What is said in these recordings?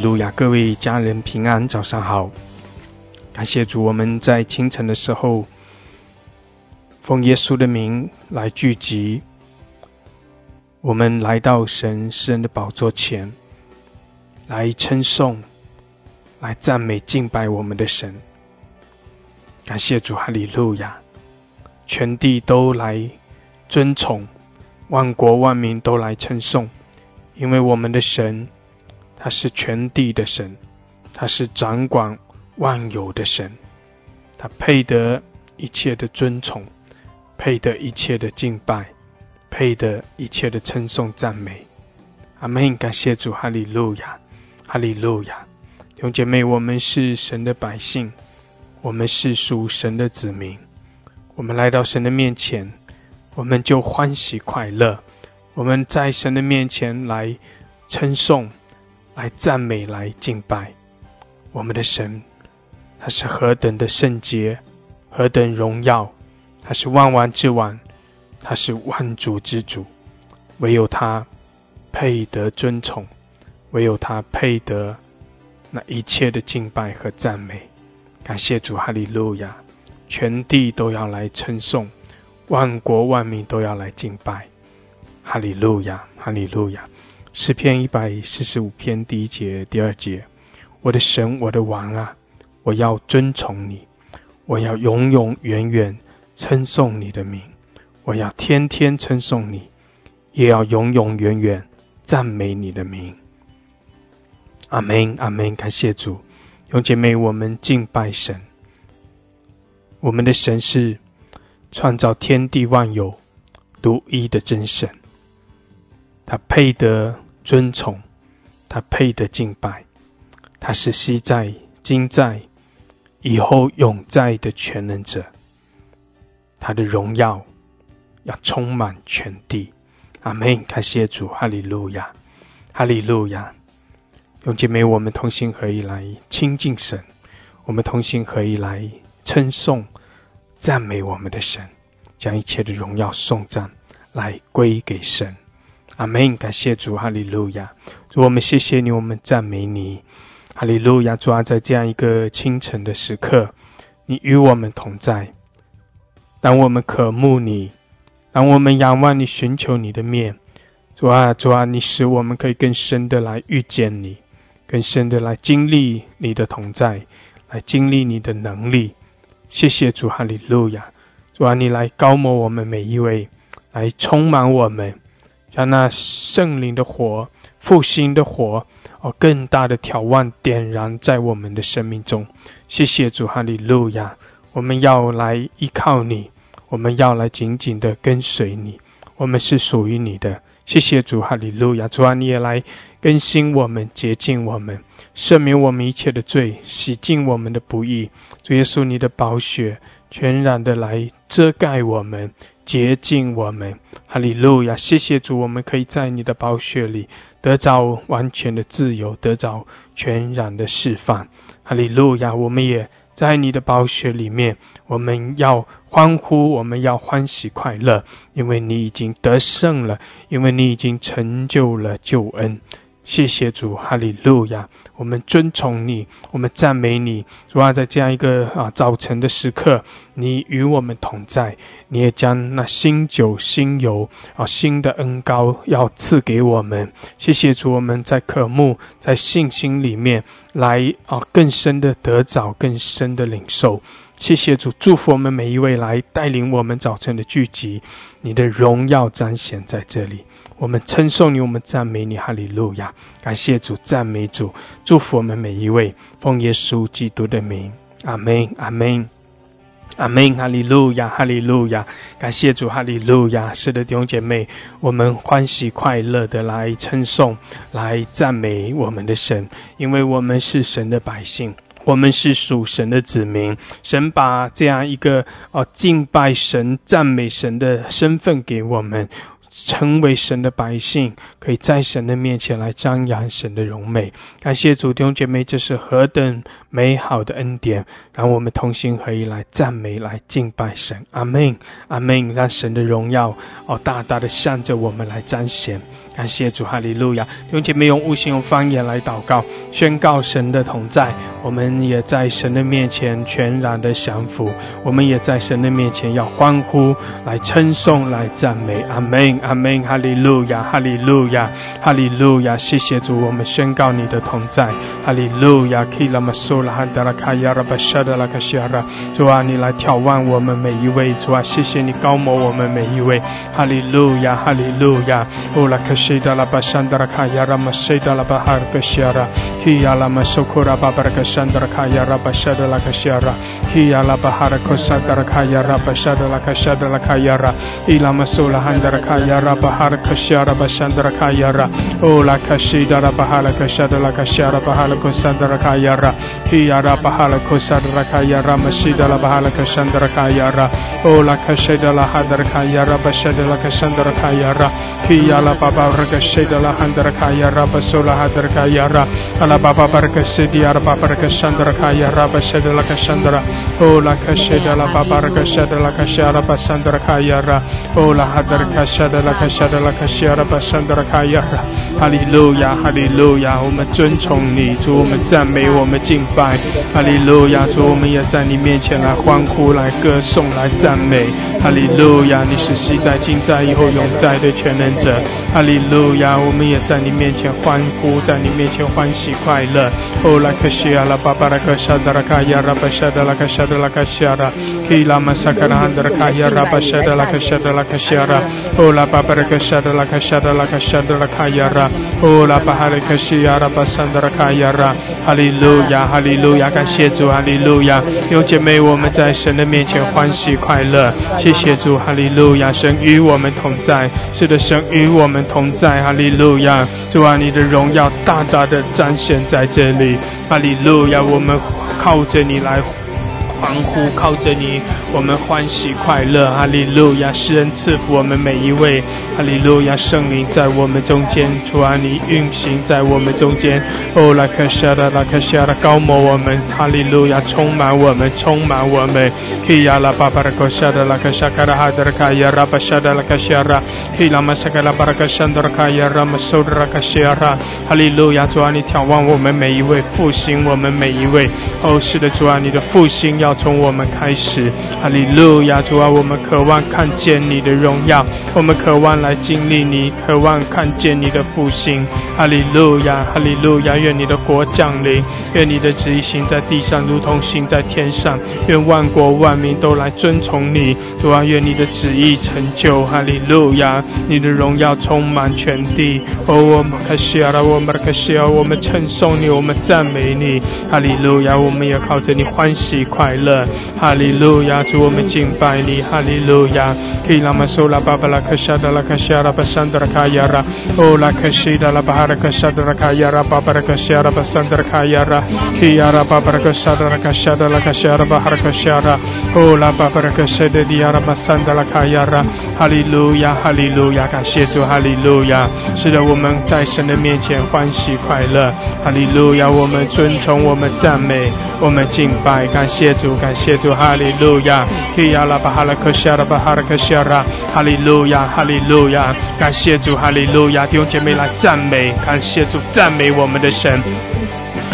路亚，各位家人平安，早上好！感谢主，我们在清晨的时候，奉耶稣的名来聚集，我们来到神诗人的宝座前，来称颂，来赞美敬拜我们的神。感谢主，哈利路亚！全地都来尊崇，万国万民都来称颂，因为我们的神。他是全地的神，他是掌管万有的神，他配得一切的尊崇，配得一切的敬拜，配得一切的称颂赞美。阿门！感谢主，哈利路亚，哈利路亚。弟兄姐妹，我们是神的百姓，我们是属神的子民，我们来到神的面前，我们就欢喜快乐。我们在神的面前来称颂。来赞美，来敬拜我们的神，他是何等的圣洁，何等荣耀，他是万王之王，他是万主之主，唯有他配得尊崇，唯有他配得那一切的敬拜和赞美。感谢主，哈利路亚！全地都要来称颂，万国万民都要来敬拜，哈利路亚，哈利路亚。诗篇一百四十五篇第一节、第二节：我的神，我的王啊，我要尊崇你，我要永永远远称颂你的名，我要天天称颂你，也要永永远远赞美你的名。阿门，阿门。感谢主，兄姐妹，我们敬拜神。我们的神是创造天地万有独一的真神，他配得。尊崇，他配得敬拜，他是昔在、今在、以后永在的全能者。他的荣耀要充满全地。阿门！感谢主，哈利路亚，哈利路亚。用姐妹，我们同心合一来亲近神，我们同心合一来称颂、赞美我们的神，将一切的荣耀颂赞来归给神。阿门！感谢主，哈利路亚！主，我们谢谢你，我们赞美你，哈利路亚！主啊，在这样一个清晨的时刻，你与我们同在。当我们渴慕你，当我们仰望你，寻求你的面，主啊，主啊，你使我们可以更深的来遇见你，更深的来经历你的同在，来经历你的能力。谢谢主，哈利路亚！主啊，你来高摩我们每一位，来充满我们。让那圣灵的火、复兴的火，哦，更大的眺望点燃在我们的生命中。谢谢主，哈利路亚！我们要来依靠你，我们要来紧紧的跟随你。我们是属于你的。谢谢主，哈利路亚！主啊，你也来更新我们、洁净我们、赦免我们一切的罪、洗净我们的不义。主耶稣，你的宝血全然的来遮盖我们。洁净我们，哈利路亚！谢谢主，我们可以在你的宝血里得着完全的自由，得着全然的释放，哈利路亚！我们也在你的宝血里面，我们要欢呼，我们要欢喜快乐，因为你已经得胜了，因为你已经成就了救恩。谢谢主，哈利路亚！我们尊崇你，我们赞美你。主啊，在这样一个啊早晨的时刻，你与我们同在，你也将那新酒、新油啊新的恩膏要赐给我们。谢谢主，我们在渴慕、在信心里面来啊更深的得着、更深的领受。谢谢主，祝福我们每一位来带领我们早晨的聚集，你的荣耀彰显在这里。我们称颂你，我们赞美你，哈利路亚！感谢主，赞美主，祝福我们每一位，奉耶稣基督的名，阿门，阿门，阿门，哈利路亚，哈利路亚！感谢主，哈利路亚！是的，弟兄姐妹，我们欢喜快乐的来称颂，来赞美我们的神，因为我们是神的百姓，我们是属神的子民，神把这样一个哦敬拜神、赞美神的身份给我们。成为神的百姓，可以在神的面前来张扬神的荣美。感谢主弟兄姐妹，这是何等美好的恩典！让我们同心合一来赞美、来敬拜神。阿门，阿门！让神的荣耀哦大大的向着我们来彰显。感谢主，哈利路亚！用姐妹用悟性、用方言来祷告，宣告神的同在。我们也在神的面前全然的降服，我们也在神的面前要欢呼，来称颂，来赞美。阿门，阿门，哈利路亚，哈利路亚，哈利路亚！谢谢主，我们宣告你的同在。哈利路亚，基拉玛苏拉哈达拉卡亚拉巴沙达拉卡西亚拉。主啊，你来眺望我们每一位。主啊，谢谢你高摩我们每一位。哈利路亚，哈利路亚，乌拉克克西。Shida la bashandra kaya rama shida la bahar kashara Hiya la masukura babara kashandra kaya raba shada la kashara Hiya la bahar kosandra kaya raba shada la kashada la kaya ra Ila masula handra kaya raba har kashara bashandra kaya ra Ola kashida la bahar kashada la kashara bahar kosandra kaya ra Hiya la bahar kosandra kaya rama shida la bahar kashandra kaya ra Ola kashida la hadra kaya raba shada la kashandra kaya ra Hiya la baba barka shedala handar kaya raba sola hadar kaya ra. Ala baba barka sedia raba barka shandar kaya raba shedala kashandra ola kashedala baba barka shedala kashara basandar kaya ra. Ola hadar kashedala kashedala kashara basandar kaya ra. 哈利路亚，哈利路亚，我们尊崇你，主我们赞美，我们敬拜，哈利路亚，主我们也在你面前来欢呼，来歌颂，来赞美，哈利路亚，你是昔在、今在、以后永在的全能者，哈利路亚，我们也在你面前欢呼，在你面前欢喜快乐。哦，拉克西亚拉巴巴拉克沙达拉卡亚拉巴沙达拉卡沙达拉卡西亚拉，基拉玛萨卡拉汉达拉卡亚拉巴沙达拉卡沙达拉卡西亚拉，哦，拉巴巴拉克沙达拉卡沙达拉卡沙达拉卡亚拉。哦，拉巴哈利克西亚拉巴桑德拉卡亚拉，哈利路亚，哈利路亚，感谢主，哈利路亚，有姐妹，我们在神的面前欢喜快乐，谢谢主，哈利路亚，神与我们同在，是的，神与我们同在，哈利路亚，主啊，你的荣耀大大的彰显在这里，哈利路亚，我们靠着你来。欢呼，靠着你，我们欢喜快乐。哈利路亚，施恩赐福我们每一位。哈利路亚，圣灵在我们中间，主啊，你运行在我们中间。哦，拉克夏拉，拉克夏拉，高摩我们。哈利路亚，充满我们，充满我们。基亚拉巴巴拉克夏拉，拉克夏卡拉哈德卡亚拉巴夏拉拉克夏拉，基拉马萨卡拉巴拉克夏德卡亚拉马苏德拉克夏拉。哈利路亚，主啊，你眺望我们每一位，复兴我们每一位。哦，是的，主啊，你的复兴要。要从我们开始，哈利路亚！主啊，我们渴望看见你的荣耀，我们渴望来经历你，渴望看见你的复兴，哈利路亚，哈利路亚！愿你的国降临，愿你的旨意行在地上，如同行在天上。愿万国万民都来尊崇你，主啊，愿你的旨意成就，哈利路亚！你的荣耀充满全地。哦，我们开西了，我们开西我们称颂你，我们赞美你，哈利路亚！我们也靠着你欢喜快。乐，哈利路亚！主我们敬拜你，哈利路亚！基拉玛苏拉巴巴拉克沙达拉卡夏拉巴桑德拉卡亚拉，哦拉克西达拉巴哈拉克沙德拉卡亚拉巴巴拉克夏拉巴桑德拉卡亚拉，基亚拉巴巴拉克沙德拉卡沙德拉卡夏拉巴哈拉克夏拉，哦拉巴巴拉克谢德利亚拉巴桑德拉卡亚拉，哈利路亚，哈利路亚！感谢主，哈利路亚！是的，我们在神的面前欢喜快乐，哈利路亚！我们尊崇，我们赞美，我们敬拜，感谢主。感谢主，哈利路亚！基亚拉巴哈拉克夏拉巴哈拉克夏拉，哈利路亚，哈利路亚！感谢主，哈利路亚！弟兄姐妹来赞美，感谢主，赞美我们的神。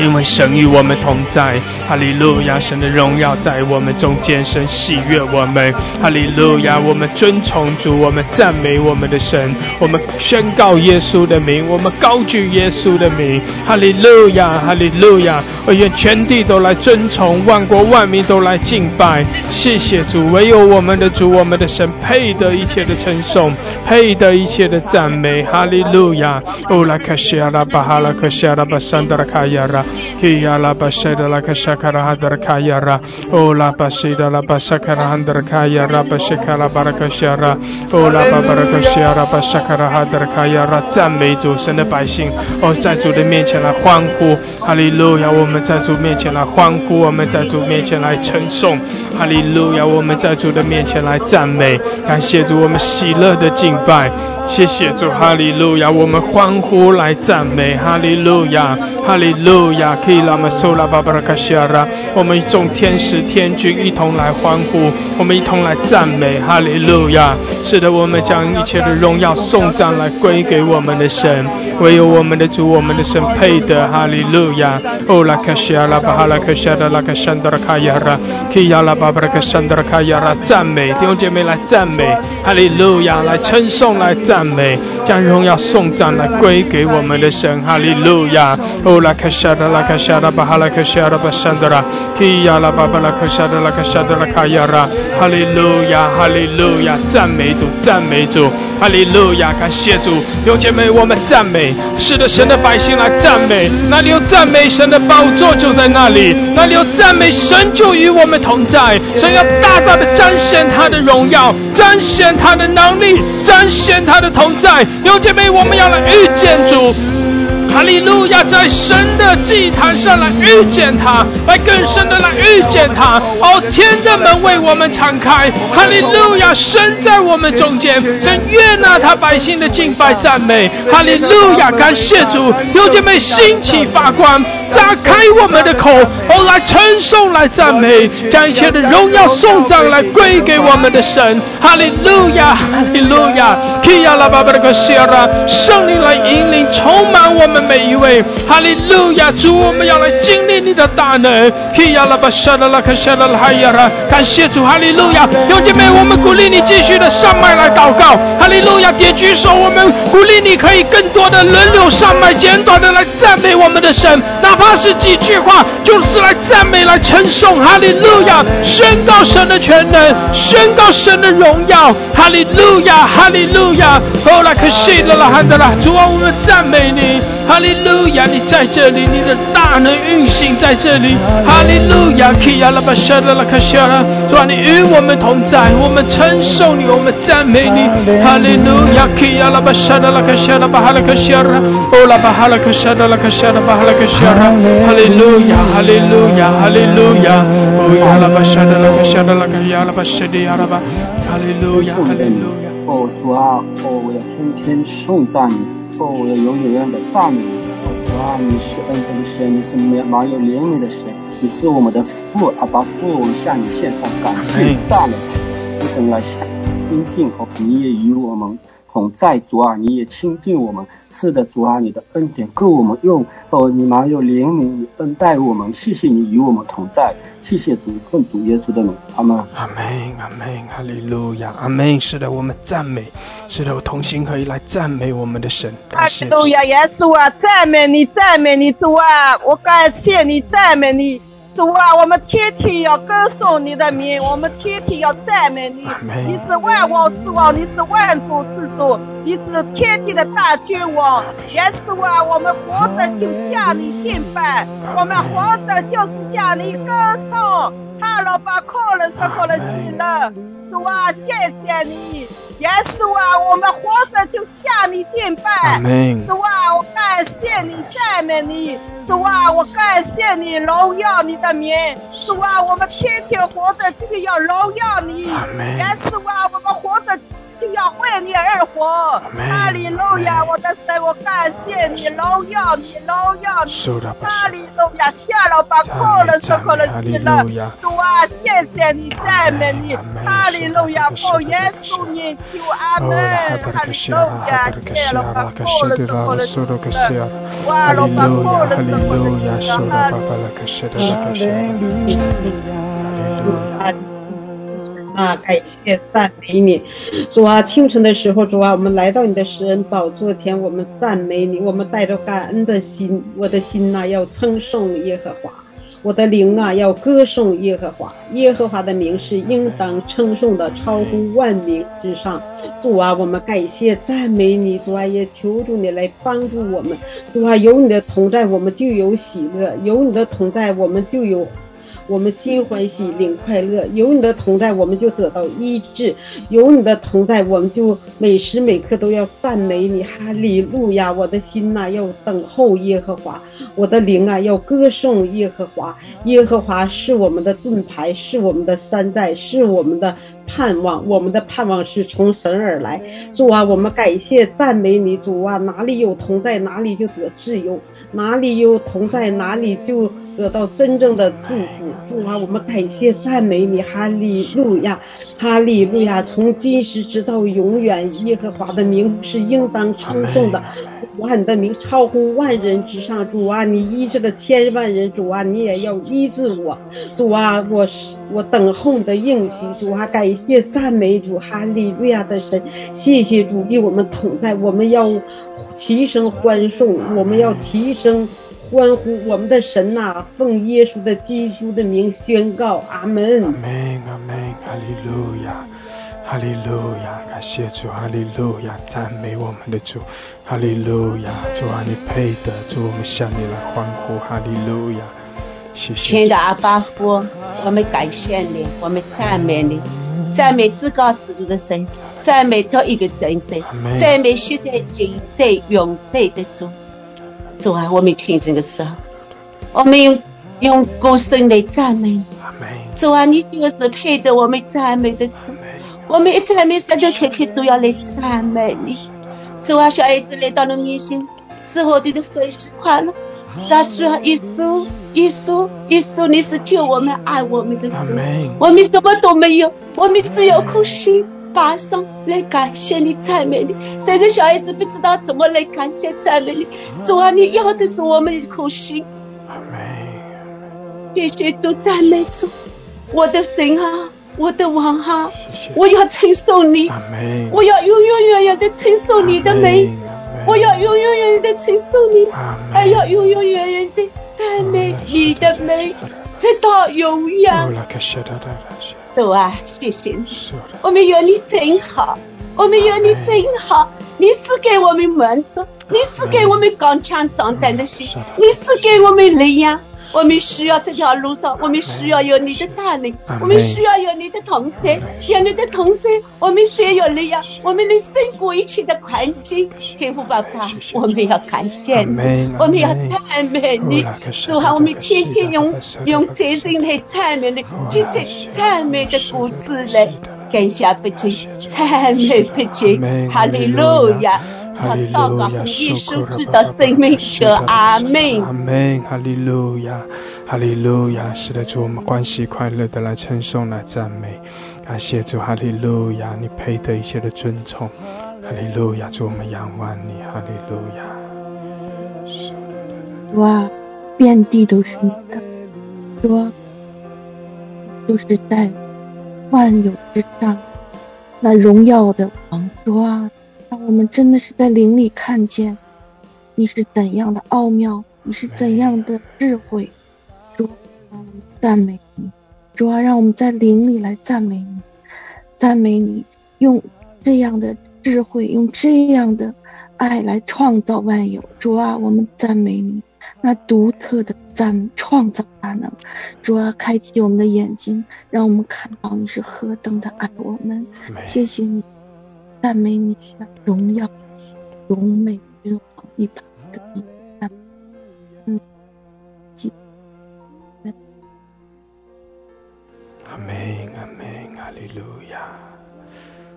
因为神与我们同在，哈利路亚！神的荣耀在我们中间，神喜悦我们，哈利路亚！我们尊崇主，我们赞美我们的神，我们宣告耶稣的名，我们高举耶稣的名，哈利路亚，哈利路亚！我愿全地都来尊崇，万国万民都来敬拜，谢谢主！唯有我们的主，我们的神配得一切的称颂，配得一切的赞美，哈利路亚！哦，拉卡西亚拉巴哈拉卡西亚拉巴桑德拉卡亚拉。Hiya la bashe da la kashakara hadar kaya ra. O la bashe da la basakara hadar kaya ra bashakara barakashara. O la babarakashara Bashakara hadar kaya ra. 赞美主神的百姓哦，在主的面前来欢呼，哈利路亚！我们在主面前来欢呼，我们在主面前来称颂，哈利路亚！我们在主的面前来赞美，感谢主，我们喜乐的敬拜。谢谢主，哈利路亚！我们欢呼来赞美，哈利路亚，哈利路亚！可以拉玛苏拉巴巴拉卡西亚拉，我们众天使天君一同来欢呼，我们一同来赞美，哈利路亚！是的，我们将一切的荣耀送上来归给我们的神，唯有我们的主，我们的神配得，哈利路亚！哦拉卡西亚拉巴哈拉卡西亚拉拉卡山德拉卡亚拉，可以亚拉巴巴拉卡山德拉卡亚拉，赞美弟兄姐妹来赞美，哈利路亚！来称颂来赞。美，将荣耀颂赞来归给我们的神，哈利路亚！哦，拉克夏达拉克夏达巴哈拉克夏达巴山德拉，基亚拉巴巴拉克夏达拉克夏达拉卡亚拉，哈利路亚，哈利路亚！赞美主，赞美主。哈利路亚，感谢主，弟兄姐妹，我们赞美，是的，神的百姓来赞美，那里有赞美，神的宝座就在那里，那里有赞美，神就与我们同在，神要大大的彰显他的荣耀，彰显他的能力，彰显他的同在，有姐妹，我们要来遇见主。哈利路亚，在神的祭坛上来遇见他，来更深的来遇见他。哦，天的门为我们敞开。哈利路亚，神在我们中间，神悦纳他百姓的敬拜赞美。哈利路亚，感谢主，有姐妹兴起发光。打开我们的口，哦，来称颂，来赞美，将一切的荣耀颂赞来归给我们的神。哈利路亚，哈利路亚。圣灵来引领，充满我们每一位。哈利路亚，主，我们要来经历你的大能。基亚拉巴沙拉拉克西亚拉哈亚拉，感谢主，哈利路亚。兄弟们，我们鼓励你继续的上麦来祷告。哈利路亚，别举手，我们鼓励你可以更多的轮流上麦，简短的来赞美我们的神，哪怕。是几句话，就是来赞美、来称颂，哈利路亚！宣告神的全能，宣告神的荣耀，哈利路亚，哈利路亚！哦，来可西了啦，汉德拉，主啊，我们赞美你。哈利路亚，你在这里，你的大能运行在这里。哈利路亚，基亚拉巴沙拉拉卡夏拉，主啊，你与我们同在，我们称颂你，我们赞美你。哈利路亚，基亚拉巴沙拉拉卡夏拉巴哈拉卡夏拉，哦拉巴哈拉卡夏拉拉卡夏拉巴哈拉卡夏拉。哈利路亚，哈利路亚，哈利路亚，哦亚拉巴沙拉拉卡夏拉拉卡亚拉巴沙利亚拉巴，哈利路亚，哈利路亚。哦主啊，哦我要天天颂赞你。哦，我要永远的赞美你！主啊，你是恩典的神，你是没没有怜悯的神，你是我们的父，阿爸父，我们向你献上感谢赞美，主神来向亲近和你也与我们同在，主啊，你也亲近我们，是的，主啊，你的恩典够我们用，哦，你蛮有怜悯，你恩待我们，谢谢你与我们同在。谢谢主，奉主耶稣的名，阿门，阿门，阿门，哈利路亚，阿门。是的，我们赞美，是的，我同心可以来赞美我们的神。哈利路亚，耶稣啊，赞美你，赞美你，主啊，我感谢你，赞美你。主啊，我们天天要歌颂你的名，我们天天要赞美你。你是万王之王，你是万主之主，你是天地的大君王。耶稣啊，我们活着就向你敬拜，我们活着就是向你歌颂。哈喽，把客人说过了你了。主啊，谢谢你。耶稣啊，我们活着就向你敬拜。主啊，我感谢你，赞美你。主啊，我感谢你，荣耀你的名。主啊，我们天天活着就是要荣耀你。耶稣啊，我们活着。就要为你而活，哈利路亚！我的神，我感谢你，荣耀你，荣耀你，哈利路亚！下了把破了，收破了，去了，主啊，谢谢你，赞美你，哈利路亚！奉耶稣名求阿门，哈利路亚！谢了把破了，收破了，去了，哇了把破了，收破了，去了，哈利路亚！啊，感谢赞美你，主啊！清晨的时候，主啊，我们来到你的施恩宝座前，我们赞美你，我们带着感恩的心，我的心呐要称颂耶和华，我的灵啊要歌颂耶和华，耶和华的名是应当称颂的，超乎万名之上。主啊，我们感谢赞美你，主啊，也求助你来帮助我们。主啊，有你的同在，我们就有喜乐；有你的同在，我们就有。我们心欢喜领快乐。有你的同在，我们就得到医治；有你的同在，我们就每时每刻都要赞美你。哈利路亚！我的心呐，要等候耶和华；我的灵啊，要歌颂耶和华。耶和华是我们的盾牌，是我们的山寨，是我们的。盼望，我们的盼望是从神而来。主啊，我们感谢赞美你，主啊，哪里有同在，哪里就得自由；哪里有同在，哪里就得到真正的祝福。主啊，我们感谢赞美你，哈利路亚，哈利路亚。从今时直到永远，耶和华的名是应当称颂的。主啊，你的名超乎万人之上。主啊，你医治了千万人，主啊，你也要医治我。主啊，我是。我等候你的应许，主啊，感谢赞美主，哈利路亚的神，谢谢主与我们同在，我们要齐声欢颂，我们要齐声欢呼，我们的神呐，奉耶稣的基督的名宣告，阿门。阿门，阿门，哈利路亚，哈利路亚，感谢主，哈利路亚，赞美我们的主，哈利路亚，主啊，你配得，主我们向你来欢呼，哈利路亚。谢谢亲爱的阿巴夫，我们感谢你，我们赞美你，赞美至高至主的神，赞美多一个真神，赞美现在今在永在的主。主啊，我们听这个时候，我们用用歌声来赞美你。主啊，你就是配得我们赞美的主，我们一赞美时时刻刻都要来赞美你。主啊，小孩子来到了面前，时候的的欢喜快乐。他说：“耶稣，耶稣，耶稣，你是救我们、爱我们的主。我们什么都没有，我们只有颗心，发声来感谢你、赞美你。这个小孩子不知道怎么来感谢、赞美你。主啊，你要的是我们的颗心。这些都赞美主，我的神啊，我的王啊，我要称颂你，我要永永远远的称颂你的美。”我要永永远远的称颂你，还要永永远远的赞美你的美，直到永远。对啊，谢谢你，我们有你真好，我们有你真好，你是给我们满足，你是给我们刚强壮胆的心，你是给我们力量。我们需要这条路上，我们需要有你的带领，我们需要有你的同在，有你的同在，我们才有力量，我们能胜过一切的环境。天父爸爸，我们要感谢你，我们要赞美你，主啊，我们天天用用真心来赞美你，积极赞美的故事来感谢不尽，赞美不尽，哈利路亚。哈利路亚，耶稣知道生命者，阿门，阿门，哈利路亚，哈利路亚，是的，主我们欢喜快乐的来称颂来赞美，感谢主，哈利路亚，你配得一切的尊崇，哈利路亚，主我们仰望你，哈利路亚，哇，遍地都是你的，说，就是在万有之上，那荣耀的王，说。我们真的是在灵里看见，你是怎样的奥妙，你是怎样的智慧，主啊，赞美你，主啊，让我们在灵里来赞美你，赞美你，用这样的智慧，用这样的爱来创造万有，主啊，我们赞美你，那独特的赞创造大能，主啊，开启我们的眼睛，让我们看到你是何等的爱我们，谢谢你。赞美你的荣耀，荣美君王一般的赞美，阿门，阿门，哈利路亚，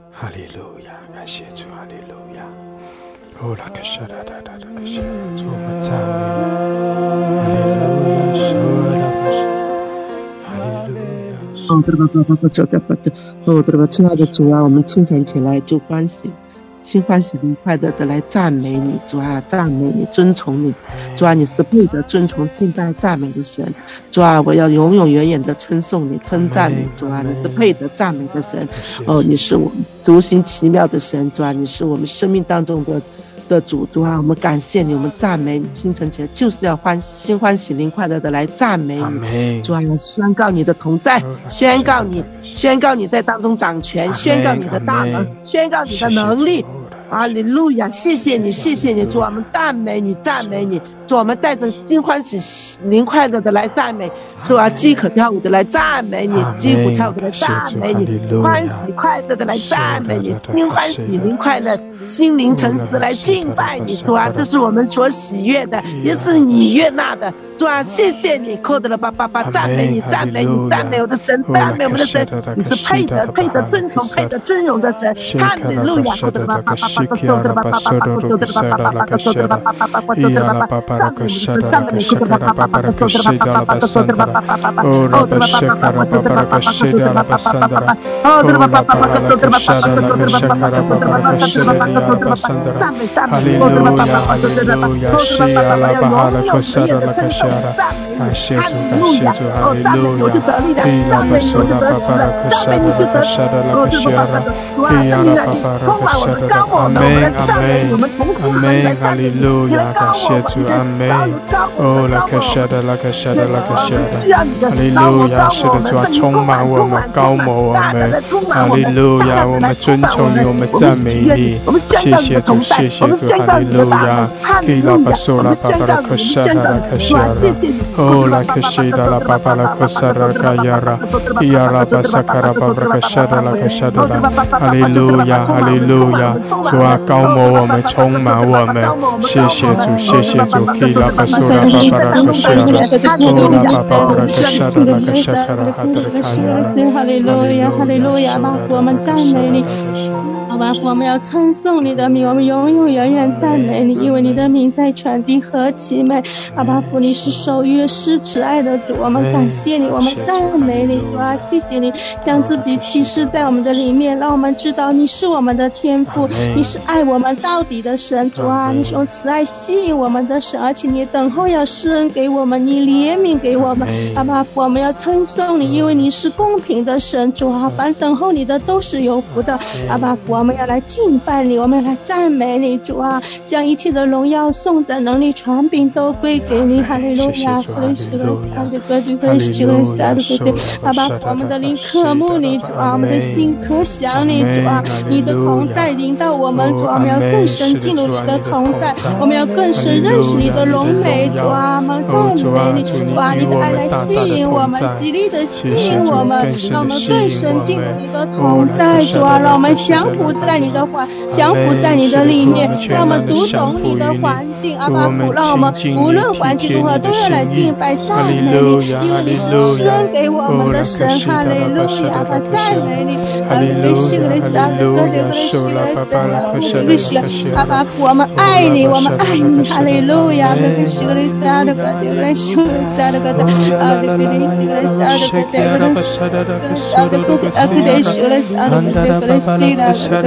哈利路亚，感谢主，哈利路亚。哦，拉克沙达达达达克沙，主我们赞美，哈利路亚，哦，这个这个这个这个。哦，这个亲爱的主啊，我们清晨起来就欢喜，心欢喜愉快的的来赞美你，主啊，赞美你，尊崇你，主啊，你是配得尊崇、敬拜、赞美的神，主啊，我要永永远远的称颂你、称赞你，主啊，你是配得赞美的神，哦，你是我独行奇妙的神，主啊，你是我们生命当中的。的主主啊，我们感谢你，我们赞美你。清晨起来就是要欢心欢喜、灵快乐的来赞美你。主啊，宣告你的同在，宣告你，宣告你在当中掌权，宣告你的大能，宣告你的能力。啊利路亚，谢谢你，谢谢你，主，我们赞美你，赞美你，主，我们带着心欢喜、灵快乐的来赞美，主啊，饥渴跳舞的来赞美你，鸡舞跳舞的来赞美你，欢喜快乐的来赞美你，心欢喜、灵快乐、心灵诚实来敬拜你，主啊，这是我们所喜悦的，也是你悦纳的，主啊，谢谢你，扣的了巴巴巴，赞美你，赞美你，赞美我的神，赞美我们的神，你是配得、配得尊崇、配得尊荣的神，哈利路亚，扣的吧巴巴。Shikiara Basura Rukasada Lakashada Kashida Kashida Kashida Hallelujah Hallelujah. 感谢主，感谢主，哈利路亚。提拉巴索拉巴巴拉卡沙拉卡沙拉卡西亚拉。提拉巴巴拉卡沙拉。阿门，阿门，阿门，哈利路亚。感谢主，阿门。哦，拉卡沙拉，拉卡沙拉，拉卡沙拉。哈利路亚，使的光充满我们，高抹我们。哈利路亚，我们尊崇你，我们赞美你。感谢主，感谢主，哈利路亚。提拉巴索拉巴巴拉卡沙拉卡西亚拉。Oh la keshida la papa la kosara kayara. Iara pasakara pabrakashada la kashada la. Hallelujah Hallelujah. La Hallelujah Hallelujah. 我们赞美你吧，父，我们要称颂你的名，我们永永远远赞美你，因为你的名在全地何其美。阿巴父，你是受约施慈爱的主，我们感谢你，我们赞美你，主啊，谢谢你将自己启示在我们的里面，让我们知道你是我们的天父，你是爱我们到底的神，主啊，你是用慈爱吸引我们的神，而且你等候要施恩给我们，你怜悯给我们。阿巴父，我们要称颂你，因为你是公平的神，主啊，凡等候你的都是有福的。阿巴父，我们。我们要来敬拜你，我们要来赞美你，主啊，将一切的荣耀、颂赞、能力、权柄都归给你，哈利路亚，福临喜乐，看这歌曲，福临喜乐，撒都，阿爸，我们的灵渴慕你，主啊，我们的心可想你，主啊，你的同在引导我们，主啊，我们要更深进入你的同在，我们要更深认识你的荣美，主啊，我们赞美你，主啊，你的爱来吸引我们，极力的吸引我们，让我们更深进入你的同在，主啊，让我们相互。在你的怀降伏在你的里面让我们读懂你的环境阿巴普让我们无论环境如何都要来敬拜赞美你因为你是神给我们的神哈利路亚阿巴赞美你阿巴贝西格里斯哈利路亚阿巴我们爱你我们爱你哈利路亚阿巴贝西格里斯哈利路易阿巴贝西格里斯哈利路易阿巴贝利路易斯哈利路易斯哈利路易斯哈利路易斯哈利路易斯哈利路易斯哈利路易斯哈利路易斯哈利路易斯哈利路易斯哈利路易斯哈利路易斯哈利路易斯哈利路易斯哈利路易斯哈利路易斯哈利路易斯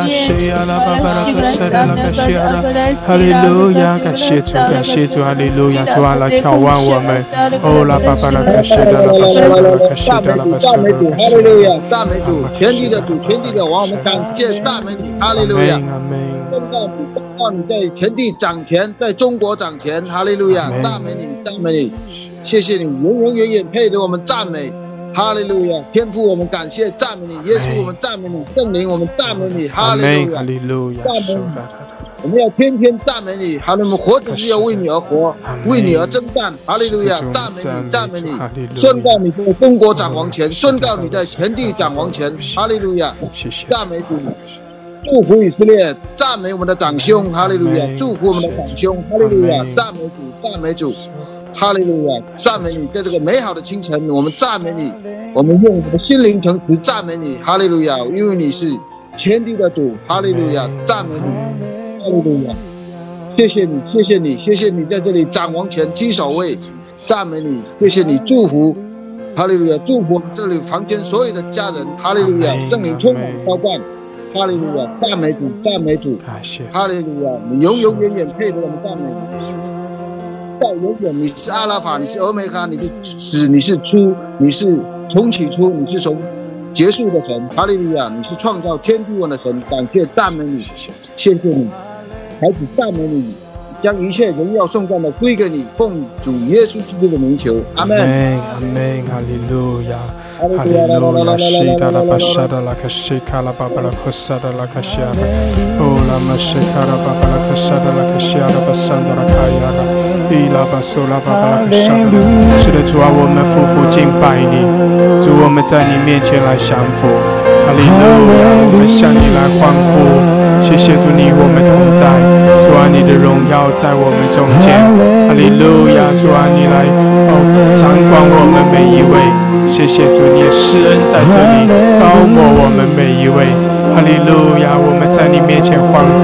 感谢主，感谢主，哈利路亚，主啊，来眺望我们，哦，拉巴巴拉格萨达拉。赞美主，赞美主，哈利路亚！赞美主，全地的主，全地的王，我们感谢赞美你，哈利路亚！宣告你，你在全地掌权，在中国掌权，哈利路亚！赞美你，赞美你，谢谢你，永永远远配得我们赞美，哈利路亚！天父，我们感谢赞美你，耶稣，我们赞美你，圣灵，我们赞美你，哈利路亚！赞美你。我们要天天赞美你，哈利路活着是要为你而活，为你而征战，哈利路亚！赞美你，赞美你，宣告你在中国掌王权，宣告你在全地掌王权，哈利路亚！赞美主，祝福以色列，赞美我们的长兄，哈利路亚！祝福我们的长兄，哈利路亚！赞美主，赞美主，哈利路亚！赞美你，在这个美好的清晨，我们赞美你，我们用我们的心灵诚实赞美你，哈利路亚！因为你是天地的主，哈利路亚！赞美你。哈利路亚！谢谢你，谢谢你，谢谢你在这里掌王权、金守卫，赞美你，谢谢你祝福，哈利路亚！祝福这里房间所有的家人，哈利路亚！圣灵充满浇灌，哈利路亚，赞美主，赞美主，哈利路亚，你永永远远配得我们赞美。到永远，你是阿拉法，你是欧梅卡，你是始，你是初，你是从起初，你是从结束的神，哈利路亚，你是创造天地万的神，感谢赞美你，谢谢你，孩子赞美你。将一切荣耀颂赞的归给你，奉主耶稣基督的名求，阿门。阿门，哈利路亚，哈利路亚，西达拉巴沙达拉卡西卡拉巴巴拉克萨达拉卡西亚，哦拉玛西卡拉巴巴拉克萨达拉卡西亚拉巴桑达拉卡亚拉，伊拉巴苏拉巴巴拉克萨达。是的，主啊，我们夫妇敬拜你，主我们在你面前来降服，哈利路亚，我们向你来欢呼。谢谢主，你我们同在，主啊，你的荣耀在我们中间，哈利路亚，主啊，你来哦掌管我们每一位，谢谢主，你的施恩在这里，包括我们每一位，哈利路亚，我们在你面前欢呼，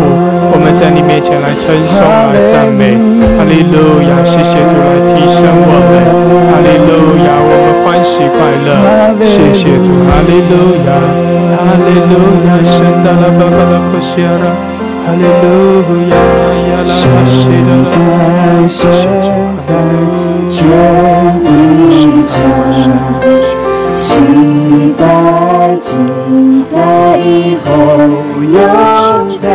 我们在你面前来称颂来赞美，哈利路亚，谢谢主来提升我们，哈利路亚，我们欢喜快乐，谢谢主，哈利路亚。哈利路亚，圣达拉巴巴拉克西亚拉，哈利路亚，亚拉。哈西达拉，现在全地上，昔在情在以后永在，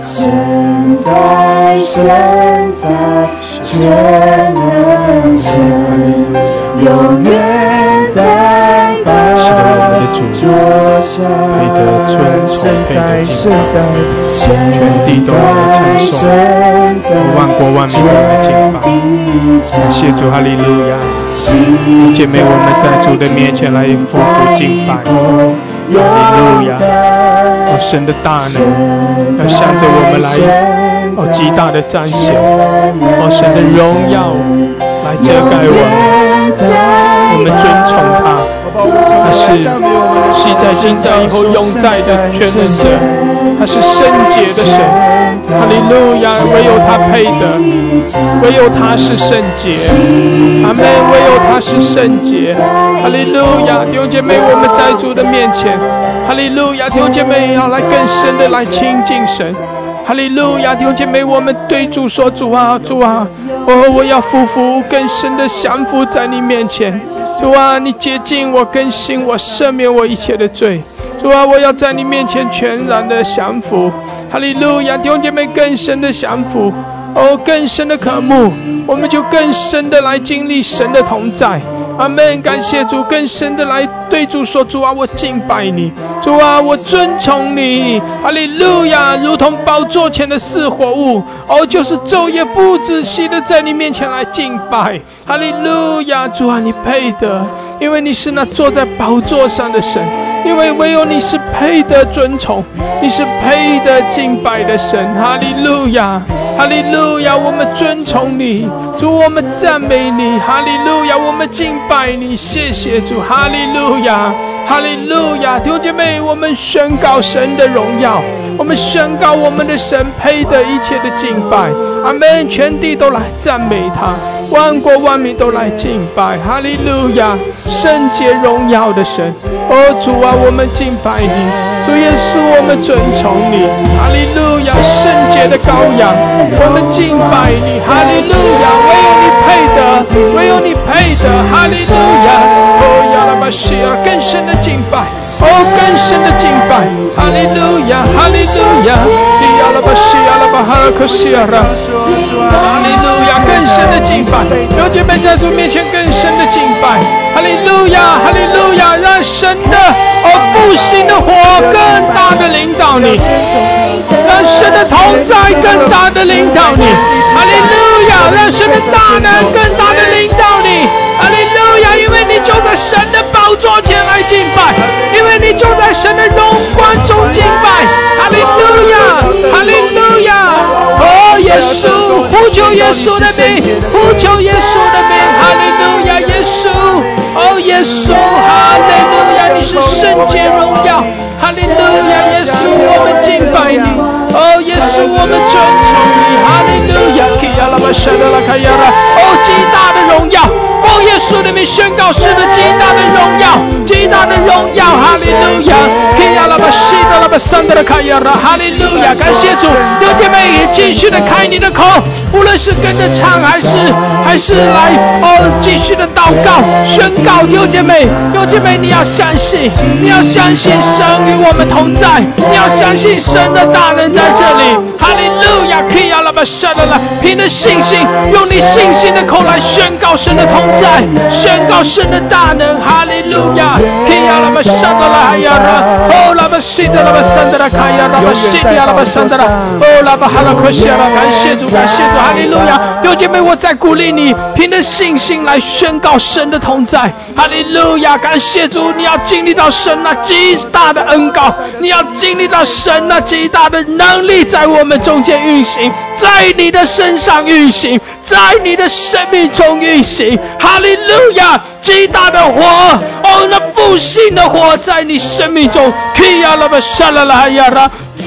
神在神在全能神，永主，配得尊崇，配得敬拜，全地都来称颂，万国万民都来敬拜。感谢主，哈利路亚！姐妹，我们在主的面前来俯伏敬拜，哈利路亚！哦，神的大能要向着我们来，哦，极大的彰显，哦，神的荣耀来遮盖我们，我们尊崇他。他是昔在、今在、以后永在的全能者，他是圣洁的神，哈利路亚！唯有他配得，唯有他是圣洁，阿门！唯有他是圣洁，哈利路亚！弟兄姐妹，我们在主的面前，哈利路亚！弟兄姐妹要来更深的来亲近神，哈利路亚！弟兄姐妹，我们对主说：主啊，主啊，哦，我要夫妇更深的降服在你面前。主啊，你接近我，更新我，赦免我一切的罪。主啊，我要在你面前全然的降服。哈利路亚，弟兄姐妹更深的降服，哦，更深的渴慕，我们就更深的来经历神的同在。阿门！感谢主，更深的来对主说：主啊，我敬拜你；主啊，我尊崇你。哈利路亚！如同宝座前的四活物，哦，就是昼夜不仔细的在你面前来敬拜。哈利路亚！主啊，你配的，因为你是那坐在宝座上的神，为唯有你是配得尊崇，你是配得敬拜的神。哈利路亚！哈利路亚！我们尊崇你，主，我们赞美你。哈利路亚！我们敬拜你，谢谢主。哈利路亚！哈利路亚！弟兄姐妹，我们宣告神的荣耀，我们宣告我们的神配得一切的敬拜。阿门！全地都来赞美他，万国万民都来敬拜。哈利路亚！圣洁荣耀的神，哦主啊，我们敬拜你。主耶稣，我们尊崇你，哈利路亚！圣洁的羔羊，我们敬拜你，哈利路亚！唯有你配得，唯有你配得，哈利路亚！哦，亚拉巴西亚，更深的敬拜，哦，更深的敬拜，哈利路亚，哈利路亚！亚拉巴西亚拉巴哈拉克西亚拉，哈利路，更深的敬拜，有姐妹在主面前更深的敬拜，哈利路亚，哈利路亚，让神的哦复兴的火。更大的领导你，让神的同在更大的领导你，哈利路亚！让神的大能更大的领导你，哈利路亚！因为你就在神的宝座前来敬拜，因为你就在神的荣光中敬拜，哈利路亚！呼求耶稣的名，呼求耶稣的名，哈利路亚！耶稣，哦，耶稣，哈利路亚！你是圣洁荣耀。哈利路亚，耶稣，我们敬拜你。哦，耶稣，我们尊崇你。哈利路亚，基亚拉巴沙德拉卡亚拉。哦，极大的荣耀，哦耶稣的名宣告，是的，极大的荣耀，极大的荣耀。哈利路亚，基亚拉巴西。巴桑德拉卡亚拉，哈利路亚！感谢主，弟兄妹也继续的开你的口，无论是跟着唱还是还是来哦，继续的祷告宣告。弟兄妹，弟兄妹，你要相信，你要相信神与我们同在，你要相信神的大能在这里。哈利路亚！可以亚拉巴沙德拉，凭着信心，用你信心的口来宣告神的同在，宣告神的大能。哈利路亚！可以亚拉巴沙德拉哈亚拉，哦拉巴西德拉巴桑德拉卡亚拉巴西迪亚拉巴桑德拉，哦拉巴哈拉克西亚拉，感谢主，感谢主，哈利路亚！有姐妹，我在鼓励你，凭着信心来宣告神的同在。哈利路亚！感谢主，你要经历到神那极大的恩膏，你要经历到神那极大的能力在我们中间运行，在你的身上运行，在你的生命中运行。哈利路亚！极大的火，哦，那复兴的火在你生命中。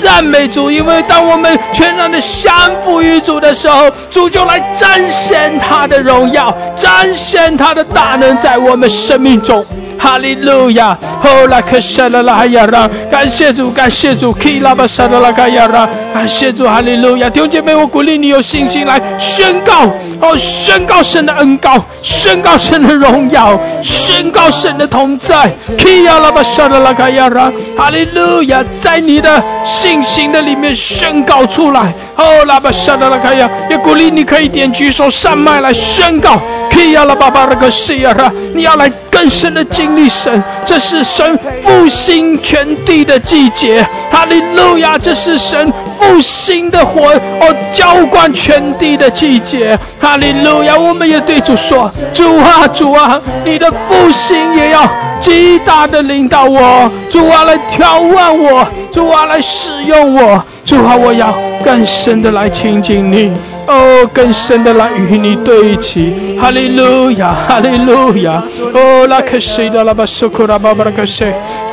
赞美主，因为当我们全然的降服于主的时候，主就来彰显他的荣耀，彰显他的大能在我们生命中。哈利路亚！哦，拉克沙拉拉哈亚，感谢主，感谢主，基拉巴沙拉拉卡亚拉，感谢主，哈利路亚！弟兄姐妹，我鼓励你有信心来宣告，哦，宣告神的恩告，宣告神的荣耀，宣告神的同在，基拉巴沙拉拉卡亚拉，哈利路亚！在你的信心的里面宣告出来，哦，拉巴沙拉拉卡亚，也鼓励你可以点举手上麦来宣告。基亚拉巴巴那个西亚拉，你要来更深的经历神，这是神复兴全地的季节。哈利路亚，这是神复兴的火哦，浇灌全地的季节。哈利路亚，我们也对主说：主啊，主啊，你的复兴也要极大的领导我。主啊，来挑旺我，主啊，来使用我。主啊，我要更深的来亲近你。哦，更深的来与你对齐，哈利路亚，哈利路亚。哦，拉克西的拉巴苏库拉巴巴拉克西，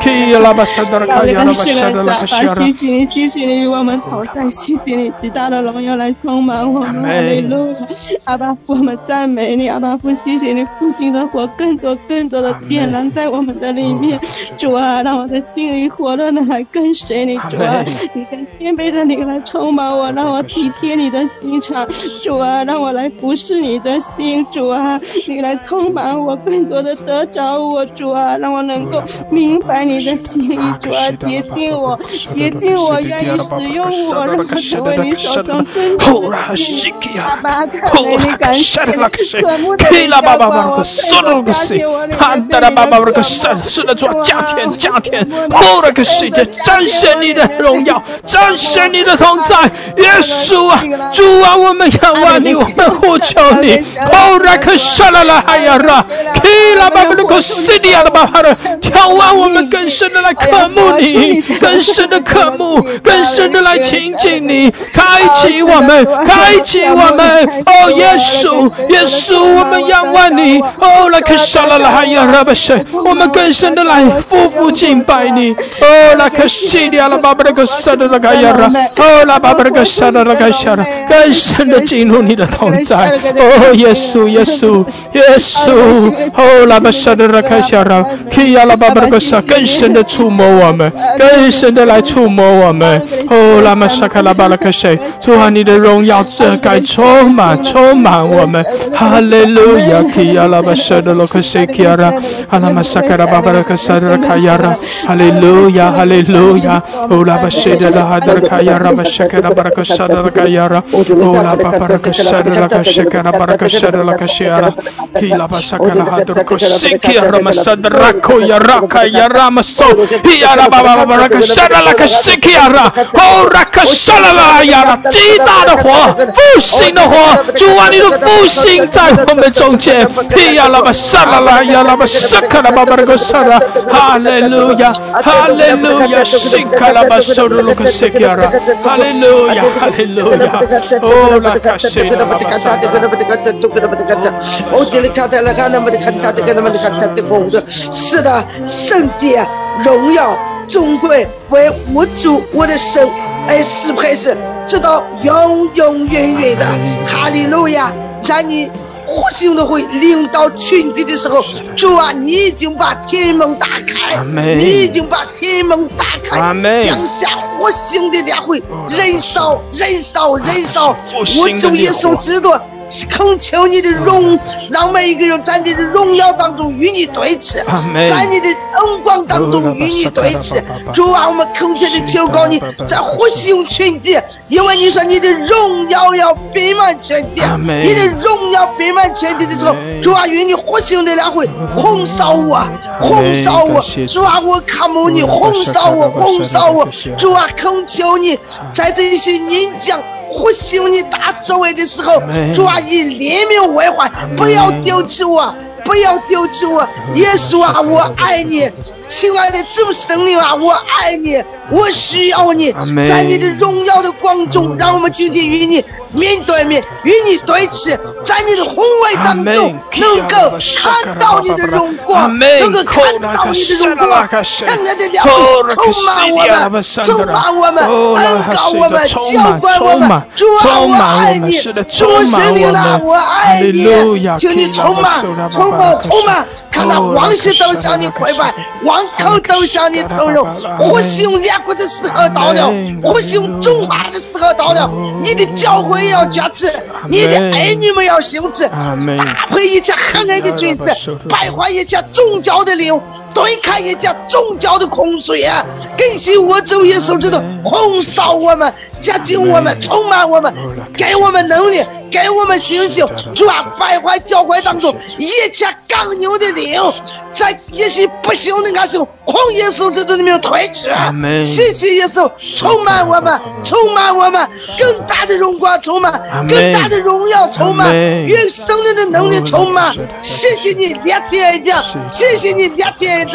基拉巴萨德拉卡亚拉巴萨德拉卡西亚拉。谢谢你，谢谢你与我们同在，谢谢你极大的荣耀来充满我们，哈利路。阿爸父，我们赞美你，阿爸父，谢谢你复兴的火更多更多的点燃在我们的里面，主啊，让我的心里火热的来跟随你，主啊，你跟谦卑的灵来充满我，让我体贴你的心肠。主啊，让我来服侍你的心，主啊，你来充满我，更多的得着我，主啊，让我能够明白你的心意，主啊，洁净我，洁净我，愿意使用我，让我成为你手中珍珠。阿爸，看你感谢你，渴慕的祷告我，感谢我，看到了爸爸那个神，是的主啊，加添加添，后来个世界彰显你的荣耀，彰显你的同在，耶稣啊，主啊，我们仰望你，我们呼求你，后来可沙拉拉海呀拉，基拉巴布鲁克西利亚的巴哈的，眺望我们更深的来渴慕你，更深的渴慕，更深的来亲近你，开启我们，开启我们，哦，耶稣，耶稣，我们仰望你，哦，来克沙拉拉海呀拉巴神，我们更深的来夫妇敬拜你，哦，来克西利亚拉巴布鲁克沙拉拉海呀拉，哦，拉巴布鲁克沙拉拉海沙拉，更深的。进入你的同在，哦，耶稣，耶稣，耶稣，哦，拉巴沙拉拉开下拉，基亚拉巴巴格沙，更深的触摸我们，更深的来触摸我们，哦，拉玛沙卡拉巴拉克谁？主啊，你的荣耀遮盖充满，充满我们，哈利路亚，基亚拉巴沙的拉克谁？基亚拉，哈拉玛沙卡拉巴巴拉克沙的拉卡亚拉，哈利路亚，哈利路亚，哦，拉巴谁的拉哈德卡亚拉玛沙卡拉巴拉克沙的拉卡亚拉，哦，拉巴。Barakashara Lakashakara Barakashara Lakashara Hila Basakara Hadurko Sikia Ramasadrako Yaraka Yaramaso Hiara Baba Barakashara Lakashikiara Oh Rakashara Yara 极大的火，复兴的火，主啊，你的复兴在我们中间。呀啦吧沙啦啦呀 啦吧沙卡啦吧吧那个沙啦，哈利路亚，哈利路亚，西卡啦吧沙鲁鲁克西亚啦，哈利路亚，哈利路亚，哦啦。是的，圣洁、荣耀、尊贵，为我主我的神而赐配是，直到永永远远的。哈利路亚！在你复兴的会领导群体的时候，主啊，你已经把天门打开，你已经把天门打开，降下复兴的两会，燃烧、燃烧、燃烧，我主耶稣知道。恳求你的荣，让每一个人在你的荣耀当中与你对齐，在你的恩光当中与你对齐。主啊，我们恳切的求告你，在复兴群体，因为你说你的荣耀要遍满全地，你的荣耀遍满全地的时候，主啊，愿你复兴的两会轰烧我，轰烧我。主啊，我看慕你轰烧我，轰烧我。主啊，恳求你，在这些年将。复兴你大作为的时候，主啊，以怜悯为怀，不要丢弃我，不要丢弃我，耶稣啊，我爱你。亲爱的主圣灵啊，我爱你，我需要你，在你的荣耀的光中，让我们今天与你面对面，与你对齐，在你的宏伟当中，能够看到你的荣光，能够看到你的荣光，亲爱的两位，充满我们，充满我们，恩告我们，浇灌我们，主啊，我爱你，主神灵啊，我爱你，请你充满，充满，充满。看到王室都向你跪拜，王口都向你承认，复兴两国的时候到了，复兴中华的时候到了，你的教会要崛起，你的儿女们要兴起，打破一切黑暗的军事，败坏一切宗教的灵。对抗一家宗教的洪水啊！更新我主耶稣基督，轰烧我们，接近我们，充满我们，给我们能力，给我们信心，主啊，败坏教会当中一切刚牛的灵。在一些不幸的时候，狂耶稣基督里面退去。谢谢耶稣，充满我们，充满我们，更大的荣光充满，更大的荣耀充满，愿生命的能力充满。谢谢你，连天一讲，谢谢你，列天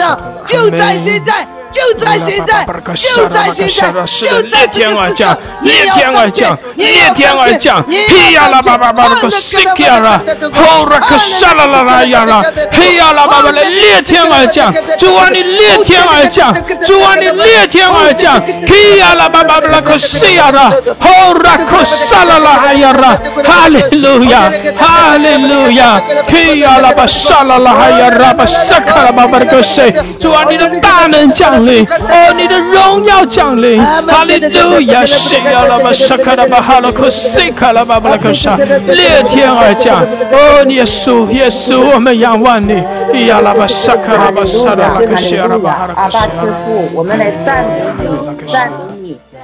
就在现在。就在现在，就在现在，就在这个时刻，裂天而降，裂天而降，皮呀啦叭叭叭个西呀啦，吼啦个沙啦啦啦呀啦，皮呀啦叭叭来裂天而降，主啊你裂天而降，主啊你裂天而降，皮呀啦叭叭叭个西呀啦，吼啦个沙啦啦呀啦，哈利路亚，哈利路亚，皮呀啦叭沙啦啦呀啦叭沙卡啦叭叭个西，主啊你的大能降。哦，你的荣耀降临，哈利路亚！谁要拉巴沙卡拉巴哈拉克西卡拉巴布拉克沙，裂天而降。哦，耶稣，耶稣，我们仰望你。亚拉巴沙卡拉巴沙拉克西阿拉巴哈拉克西。阿巴天父，我们来赞美你，赞美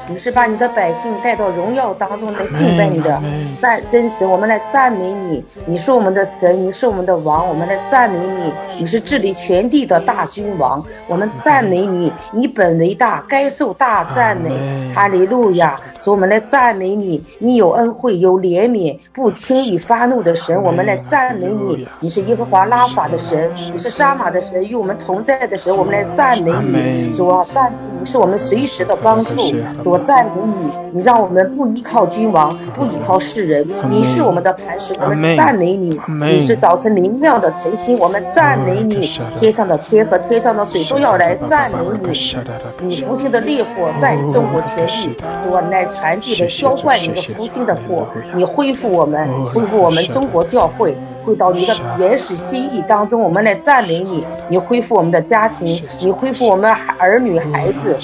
你。是把你的百姓带到荣耀当中来敬拜你的，赞真实，我们来赞美你。你是我们的神，你是我们的王，我们来赞美你。你是治理全地的大君王，我们赞美你。你本为大，该受大赞美。哈利路亚！所以我们来赞美你。你有恩惠，有怜悯，不轻易发怒的神，我们来赞美你。你是耶和华拉法的神，你是杀马的神，与我们同在的神，我们来赞美你。主啊，赞你是我们随时的帮助。主。赞美你，你让我们不依靠君王，不依靠世人，你是我们的磐石，我们赞美你。你是早晨明亮的晨星，我们赞美你。天上的天和天上的水都要来赞美你。你福气的烈火在中国天地，我来传递的浇灌你的福星的火，你恢复我们，恢复我们中国教会。回到你的原始心意当中，我们来赞美你。你恢复我们的家庭，你恢复我们儿女孩子，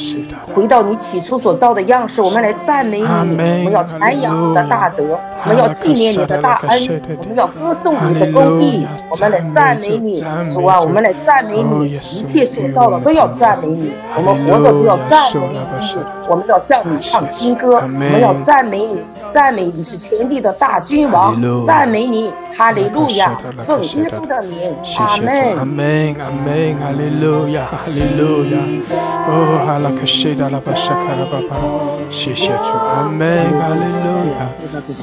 回到你起初所造的样式。我们来赞美你，我们要传扬你的大德，我们要纪念你的大恩，我们要歌颂你的公义。我们来赞美你，主啊，我们来赞美你，一切所造的都要赞美你。我们活着都要赞美你，我们要向你唱新歌，我们要赞美你，赞美你是全地的大君王，赞美你，哈利路。亚，奉耶稣的名，阿门，阿门，阿门，哈利路亚，哈利路亚，哦，哈拉克西达拉巴沙卡拉巴巴，谢谢主，阿门，哈利路亚，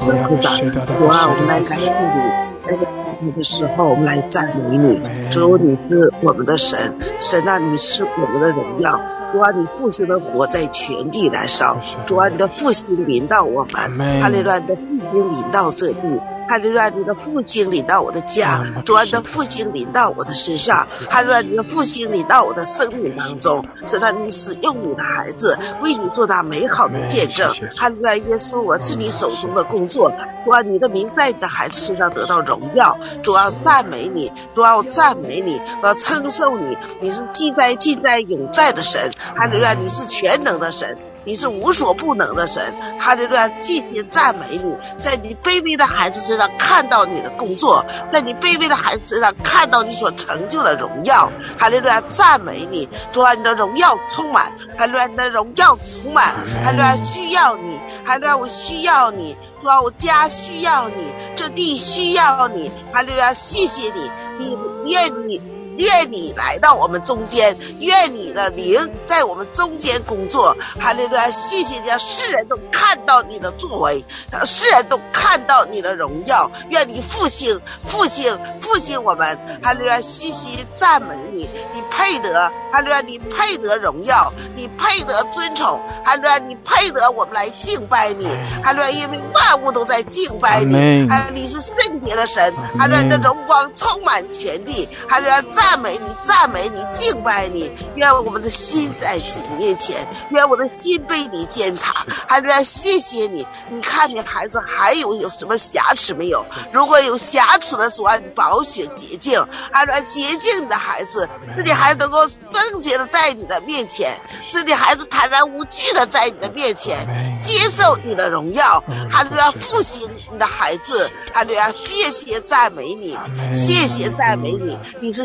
哈拉克西达拉巴沙卡拉巴巴。你的时候，我们来赞美你。主，你是我们的神，神啊，你是我们的荣耀。主啊，你复兴的火在全地燃烧。主啊，你的复兴临到我们，哈利路亚你的复兴临到这地。哈利路亚，你的复兴临到我的家，主啊，你的复兴临到我的身上，哈利路亚，你的复兴临到我的生命当中，使他你使用你的孩子为你做那美好的见证，哈利路亚，耶稣，我是你手中的工作，主啊，你的名在你的孩子身上得到荣耀，主啊，赞美你，主啊，赞美你，我要称颂你，你是既在、尽在、永在的神，哈利路亚，你是全能的神。你是无所不能的神，哈利路亚！谢谢赞美你，在你卑微的孩子身上看到你的工作，在你卑微的孩子身上看到你所成就的荣耀，哈利路亚！赞美你，主啊，你的荣耀充满，哈利路亚！你的荣耀充满，哈利路亚！需要你，哈利路亚！我需要你，主啊，我家需要你，这地需要你，哈利路亚！谢谢你，你愿你。愿你来到我们中间，愿你的灵在我们中间工作。哈利路亚！谢谢你，让世人都看到你的作为，让世人都看到你的荣耀。愿你复兴、复兴、复兴我们。哈利路亚！谢谢赞美你，你配得。哈利路亚！你配得荣耀，你配得尊崇。哈利路亚！你配得我们来敬拜你。哈利路亚！因为万物都在敬拜你。哈，你是圣洁的神。哈利路亚！你的荣光充满全地。哈利路亚！赞美你，赞美你，敬拜你。愿我们的心在你面前，愿我的心被你监察。还愿谢谢你。你看你孩子还有有什么瑕疵没有？如果有瑕疵的，主啊，你保血洁净，还愿洁净你的孩子，使你孩子能够圣洁的在你的面前，使你孩子坦然无惧的在你的面前接受你的荣耀。还愿复兴你的孩子，还愿谢谢赞美你，谢谢赞美你。你是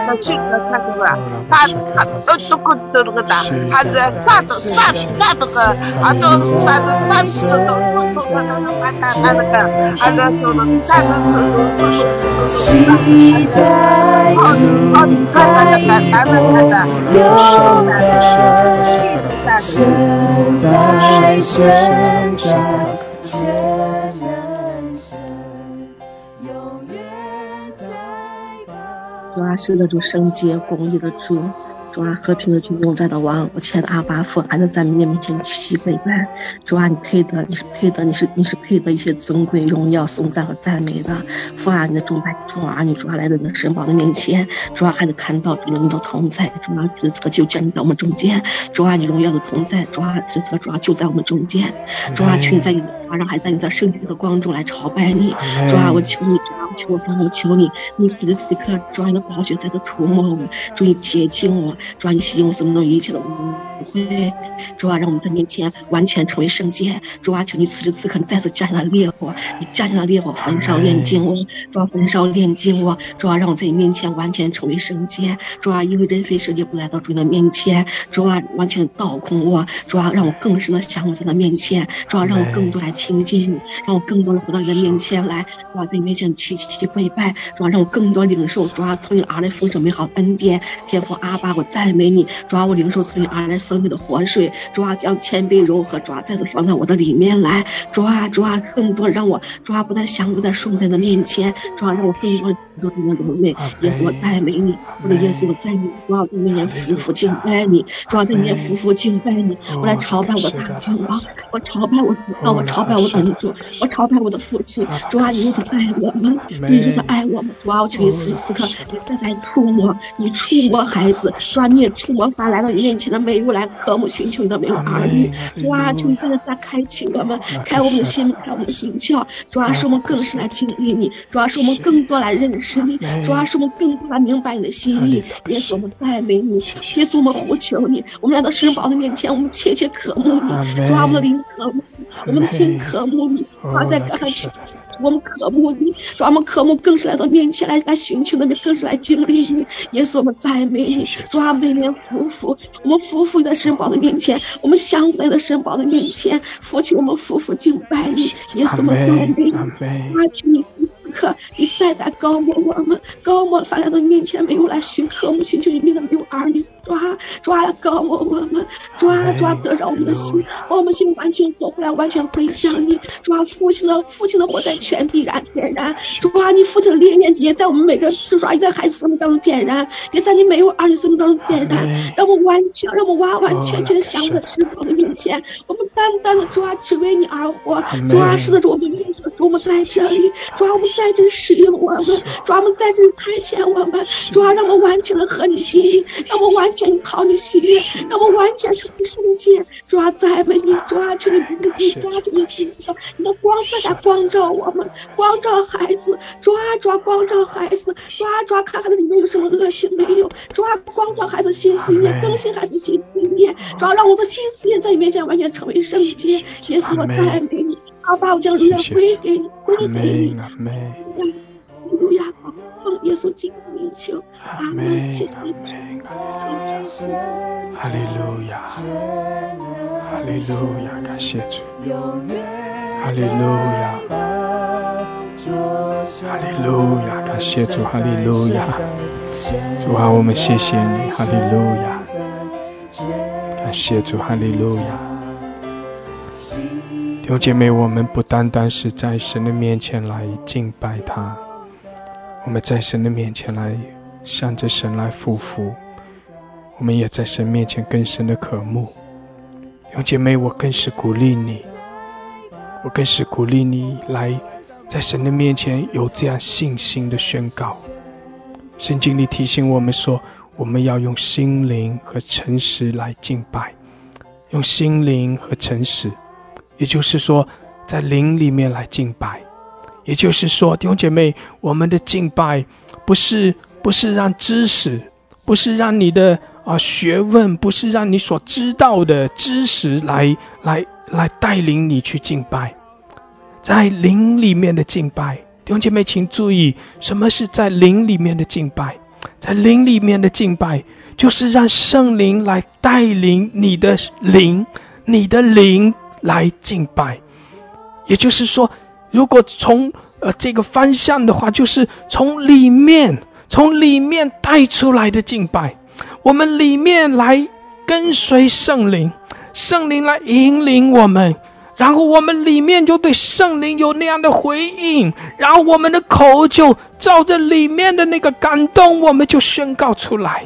他他虚个他这个，他他都都可。都那个大，还是啥都啥啥都个，啊都啥都啥都都都都啥都都啊啊那个，还是说那啥都都都都都都。期待你在永在，身在身在，全能主啊，是那种圣洁公义的主。主啊，和平的君永在的王，我亲爱的阿巴父，还能在你面前屈膝跪拜。主啊，你配得，你是配得，你是你是配得一些尊贵、荣耀、颂赞和赞美的。父啊，你的众百众儿女，主啊，来到你的神宝的面前，主啊，还能看到你的同在。主啊，此刻就降临在我们中间。主啊，你荣耀的同在。主啊，此刻主啊就在我们中间。主啊，求你在你的让还在你的圣洁的光中来朝拜你。主啊，我求你，主啊，我求我，我求你，你此时此刻，主啊，你的宝血在这涂抹我，主你洁净我。主啊，你洗我生命中一切的污秽。主啊，让我们在面前完全成为圣洁。主啊，求你此时此刻再次加上烈火，你加上烈火焚烧炼净我。主啊，焚烧炼净我。主啊，让我在你面前完全成为圣洁。主啊，因为人非圣洁不来到主你的面前。主啊，完全倒空我。主啊，让我更深的降服在你面前。主啊，让我更多来亲近你，让我更多的回到你的面前来。主啊，在你面前屈膝跪拜。主啊，让我更多领受。主啊，从你而来丰盛美好恩典。天父阿爸，我赞美。你主啊，我领受从你而来生命的活水，主啊，将谦卑柔和主啊再次放在我的里面来，主啊，主啊，更多让我主啊不再降服在颂在的面前，主啊，让我更多更多的流泪。耶稣，我赞美你，我的耶稣，我赞美你，主啊，在面前夫妇敬拜你，主啊，在面前夫妇敬拜你，我来朝拜我的大君王，我朝拜我的，我朝拜我的主，我朝拜我的父亲，主啊，你就是爱我们，你就是爱我们，主啊，我求你此时此刻你再在触摸，你触摸孩子，主啊，你也。触摸法来到你面前的每一位来渴慕寻求你的每位儿女，哇！求你在开启我们，开我们的心，开我们的心窍。主要是我们更是来经历你，主要是我们更多来认识你，主要是我们更多来明白你的心意。耶稣我们赞美你，耶稣我们呼求你。我们来到神宝的面前，我们切切渴慕你，主要我们的灵渴慕，我们的心渴慕你。哇！在刚开始。我们渴慕你，主我们渴慕更是来到面前来来寻求的，更是来经历你。耶稣我们赞美你，主我们在那边匍匐，我们夫妇在神宝的面前，我们相在的神宝的面前，父亲，我们夫妇敬拜你。耶稣我们赞美你，阿门你。刻，你再再高摩我们，高摩发在到你面前没有来寻和睦，寻求你面的没有儿女抓抓高摩我们，抓抓得着我们的心，把我们心完全走回来，完全归向你，抓父亲的父亲的火在全地燃点燃，抓你父亲的烈焰也在我们每个是抓也在孩子生命当中点燃，也在你没有儿女生命当中点燃，让我完全让我完完全全的降在至宝的面前，我们单单的抓只为你而活，抓是的主我们愿意主我们在这里，抓我们在这里使用我们，抓我们在这里差遣我们，抓让我们完全的合你心意，让我们完全讨你喜悦，让我们完全成为圣洁，主要赞美你抓求你你抓住你自己，你的光在来光照我们，光照孩子，抓抓光照孩子，抓抓看孩子里面有什么恶行没有，抓光照孩子心思念，更新孩子心思念，主要让我的心思念在你面前完全成为圣洁，耶稣我赞美你。阿爸，我将荣耀归给你，归给你。阿门。路亚，奉耶稣基督的名求。阿门。阿门。哈利路亚，哈利路亚，感谢主。哈利路亚，哈利路亚，感谢主，哈利路亚。主啊，我们谢谢你，哈利路亚。感谢主，哈利路亚。弟兄姐妹，我们不单单是在神的面前来敬拜他，我们在神的面前来向着神来匍匐，我们也在神面前更深的渴慕。弟兄姐妹，我更是鼓励你，我更是鼓励你来在神的面前有这样信心的宣告。圣经里提醒我们说，我们要用心灵和诚实来敬拜，用心灵和诚实。也就是说，在灵里面来敬拜，也就是说，弟兄姐妹，我们的敬拜不是不是让知识，不是让你的啊学问，不是让你所知道的知识来来来带领你去敬拜，在灵里面的敬拜，弟兄姐妹，请注意，什么是在灵里面的敬拜？在灵里面的敬拜，就是让圣灵来带领你的灵，你的灵。来敬拜，也就是说，如果从呃这个方向的话，就是从里面，从里面带出来的敬拜，我们里面来跟随圣灵，圣灵来引领我们，然后我们里面就对圣灵有那样的回应，然后我们的口就照着里面的那个感动，我们就宣告出来。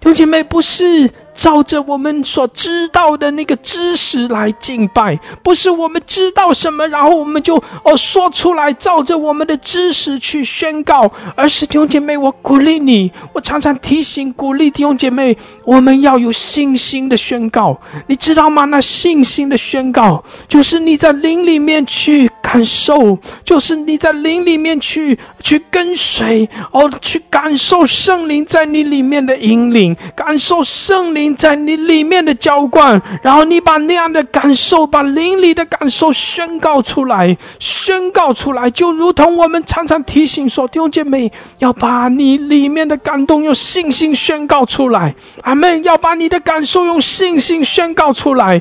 弟兄姐妹，不是。照着我们所知道的那个知识来敬拜，不是我们知道什么，然后我们就哦说出来，照着我们的知识去宣告，而是弟兄姐妹，我鼓励你，我常常提醒鼓励弟兄姐妹，我们要有信心的宣告，你知道吗？那信心的宣告，就是你在灵里面去感受，就是你在灵里面去去跟随，哦，去感受圣灵在你里面的引领，感受圣灵。在你里面的浇灌，然后你把那样的感受，把灵里的感受宣告出来，宣告出来，就如同我们常常提醒说：弟兄姐妹，要把你里面的感动用信心宣告出来。阿门！要把你的感受用信心宣告出来。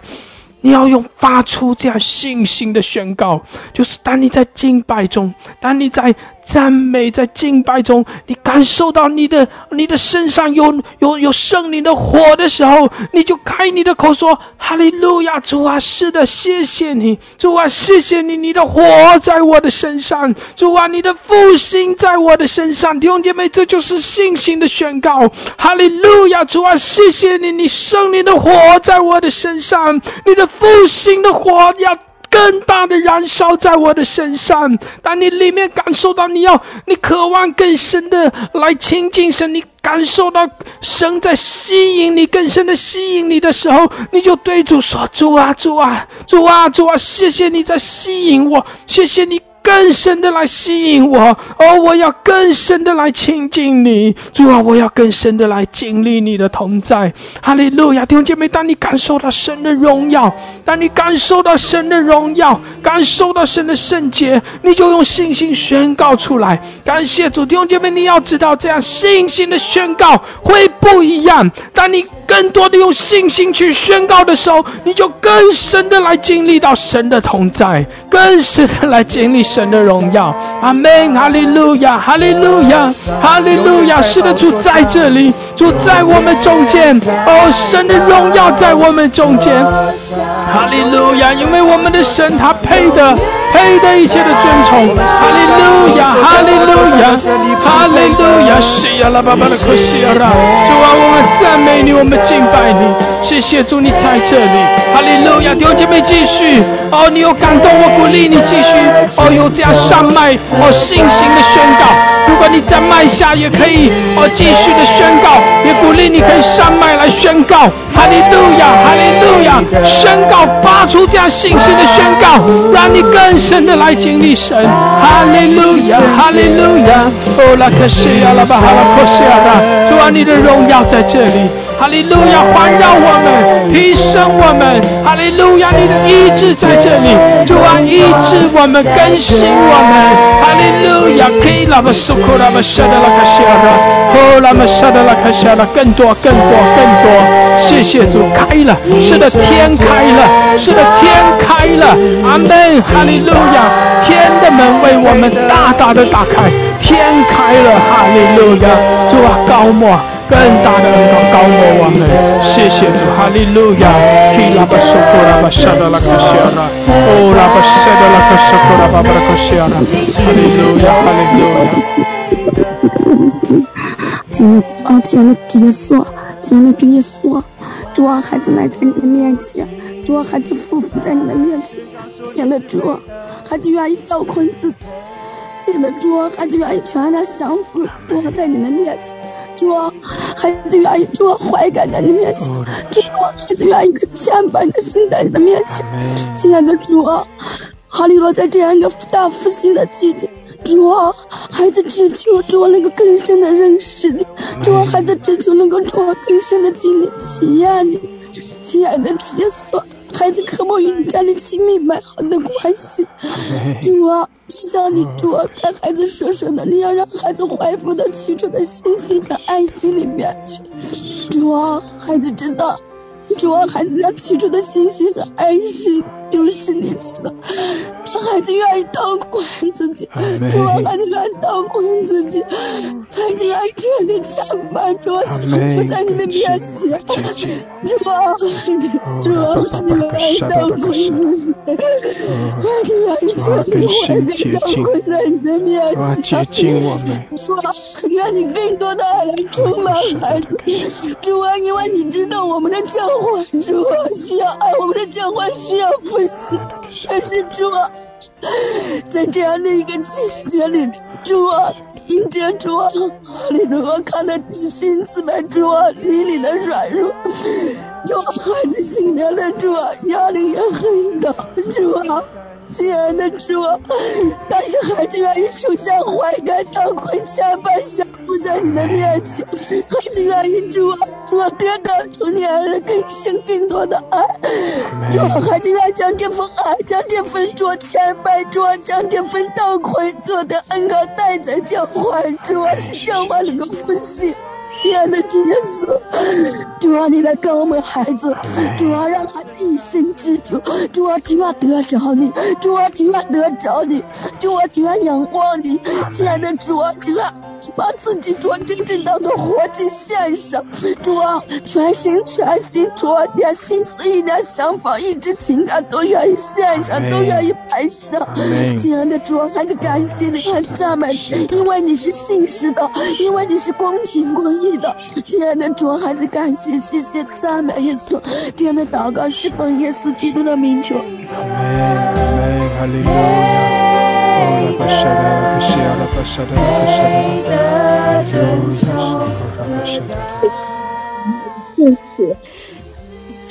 你要用发出这样信心的宣告，就是当你在敬拜中，当你在。赞美在敬拜中，你感受到你的你的身上有有有圣灵的火的时候，你就开你的口说：“哈利路亚，主啊，是的，谢谢你，主啊，谢谢你，你的火在我的身上，主啊，你的复兴在我的身上。”弟兄姐妹，这就是信心的宣告。哈利路亚，主啊，谢谢你，你圣灵的火在我的身上，你的复兴的火要。更大的燃烧在我的身上。当你里面感受到你要，你渴望更深的来亲近神，你感受到神在吸引你，更深的吸引你的时候，你就对主说：“主啊，主啊，主啊，主啊，谢谢你在吸引我，谢谢你。”更深的来吸引我，哦，我要更深的来亲近你，主啊，我要更深的来经历你的同在。哈利路亚，弟兄姐妹，当你感受到神的荣耀，当你感受到神的荣耀，感受到神的圣洁，你就用信心宣告出来。感谢主，弟兄姐妹，你要知道，这样信心的宣告会不一样。当你。更多的用信心去宣告的时候，你就更深的来经历到神的同在，更深的来经历神的荣耀。阿门，哈利路亚，哈利路亚，哈利路亚。是的，主在这里，主在我们中间。哦，神的荣耀在我们中间。哈利路亚，因为我们的神他配的，配的一切的尊崇。哈利路亚，哈利路亚，哈利路亚。是呀，拉巴巴的可西亚。主啊，我们赞美你，我们敬拜你。谢谢主，你在这里。哈利路亚，弟兄姐妹继续。哦，你有感动，我鼓励你继续。哦，有这样上麦，哦，信心的宣告。如果你在麦下也可以，哦，继续的宣告，也鼓励你可以上麦来宣告，哈利路亚，哈利路亚，宣告发出这样信心的宣告，让你更深的来经历神，哈利路亚，哈利路亚，哦，拉克西亚拉巴哈拉克西亚，主啊，你的荣耀在这里。哈利路亚，环绕我们，提升我们。哈利路亚，你的医治在这里，主啊，医治我们，更新我们。哈利路亚，可以拉巴苏库拉巴沙德拉卡西亚拉，哦，拉巴沙德拉卡西亚拉，更多，更多，更多。谢谢主，开了，是的，天开了，是的，天开了。阿门，哈利路亚，天的门为我们大大的打开，天开了，哈利路亚，主啊，高莫。更大的恩高高我我们，谢谢主，哈利路亚！希拉巴苏库拉巴沙达拉克西亚拉，哦拉巴沙达拉克苏库拉巴巴拉克西亚拉，哈利路亚，哈利路亚！亲爱的啊，亲爱的主耶稣，亲爱的主耶稣，主啊，孩子来在你的面前，主啊，孩子匍匐在你的面前，亲爱的主，孩子愿意倒空自己，亲爱的主啊，孩子愿意全然降服，主在你的面前。主啊，孩子愿意主啊，怀感在你面前；主啊，孩子愿意个谦卑的心在你的面前。亲爱的主啊，哈利罗在这样一个大复兴的季节，主啊，孩子只求主能够更深的认识你；主啊，孩子只求能够主啊更深的经历体验你。亲爱的主耶稣，孩子渴望与你建立亲密美好的关系。主啊。就像你主啊跟孩子说说的，你要让孩子恢复到起初的信心和爱心里面去。主啊，孩子知道，主啊，孩子要起初的信心和爱心丢失你去了。孩子愿意倒空自己，主啊，孩子愿意倒空自己，孩子愿意彻底谦卑，主啊，降服在你的面前。主啊，主啊，是你愿意倒空自己。主更新接近，我接近我们。主啊，愿你更多的爱来充满孩子。主啊，因为你知道我们的教会，主啊需要爱，我们的教会需要复兴。但是猪啊，在这样的一个季节里，猪啊，迎接主啊，你能够看到心慈悲主啊，你你的软弱，主啊，孩子心里的猪啊，压力也很大，猪啊。亲爱的主，但是孩子愿意受下怀感，当亏欠，把降服在你的面前。孩子愿意主，主得到从你而来更深更多的爱。主，孩子愿将这份爱，将这份主千百主，将这份倒亏做的恩高带在教会，主是教会能够复兴。亲爱的主耶稣，主啊，你来跟我们孩子，主啊，让孩子一生之久，主啊，只要得着你，主啊，只要得着你，主啊，只要仰望你，亲爱的主啊，主啊。把自己做真正当做活祭献上，主啊，全心全心，主啊，连心思一点想法、一直情感都愿意献上，都愿意摆上。亲爱的主啊，孩子感谢你，孩子赞美你，因为你是信实的，因为你是公平公义的。亲爱的主啊，还是感谢，谢谢赞美耶稣。这样的祷告是奉耶稣基督的名求。谢谢，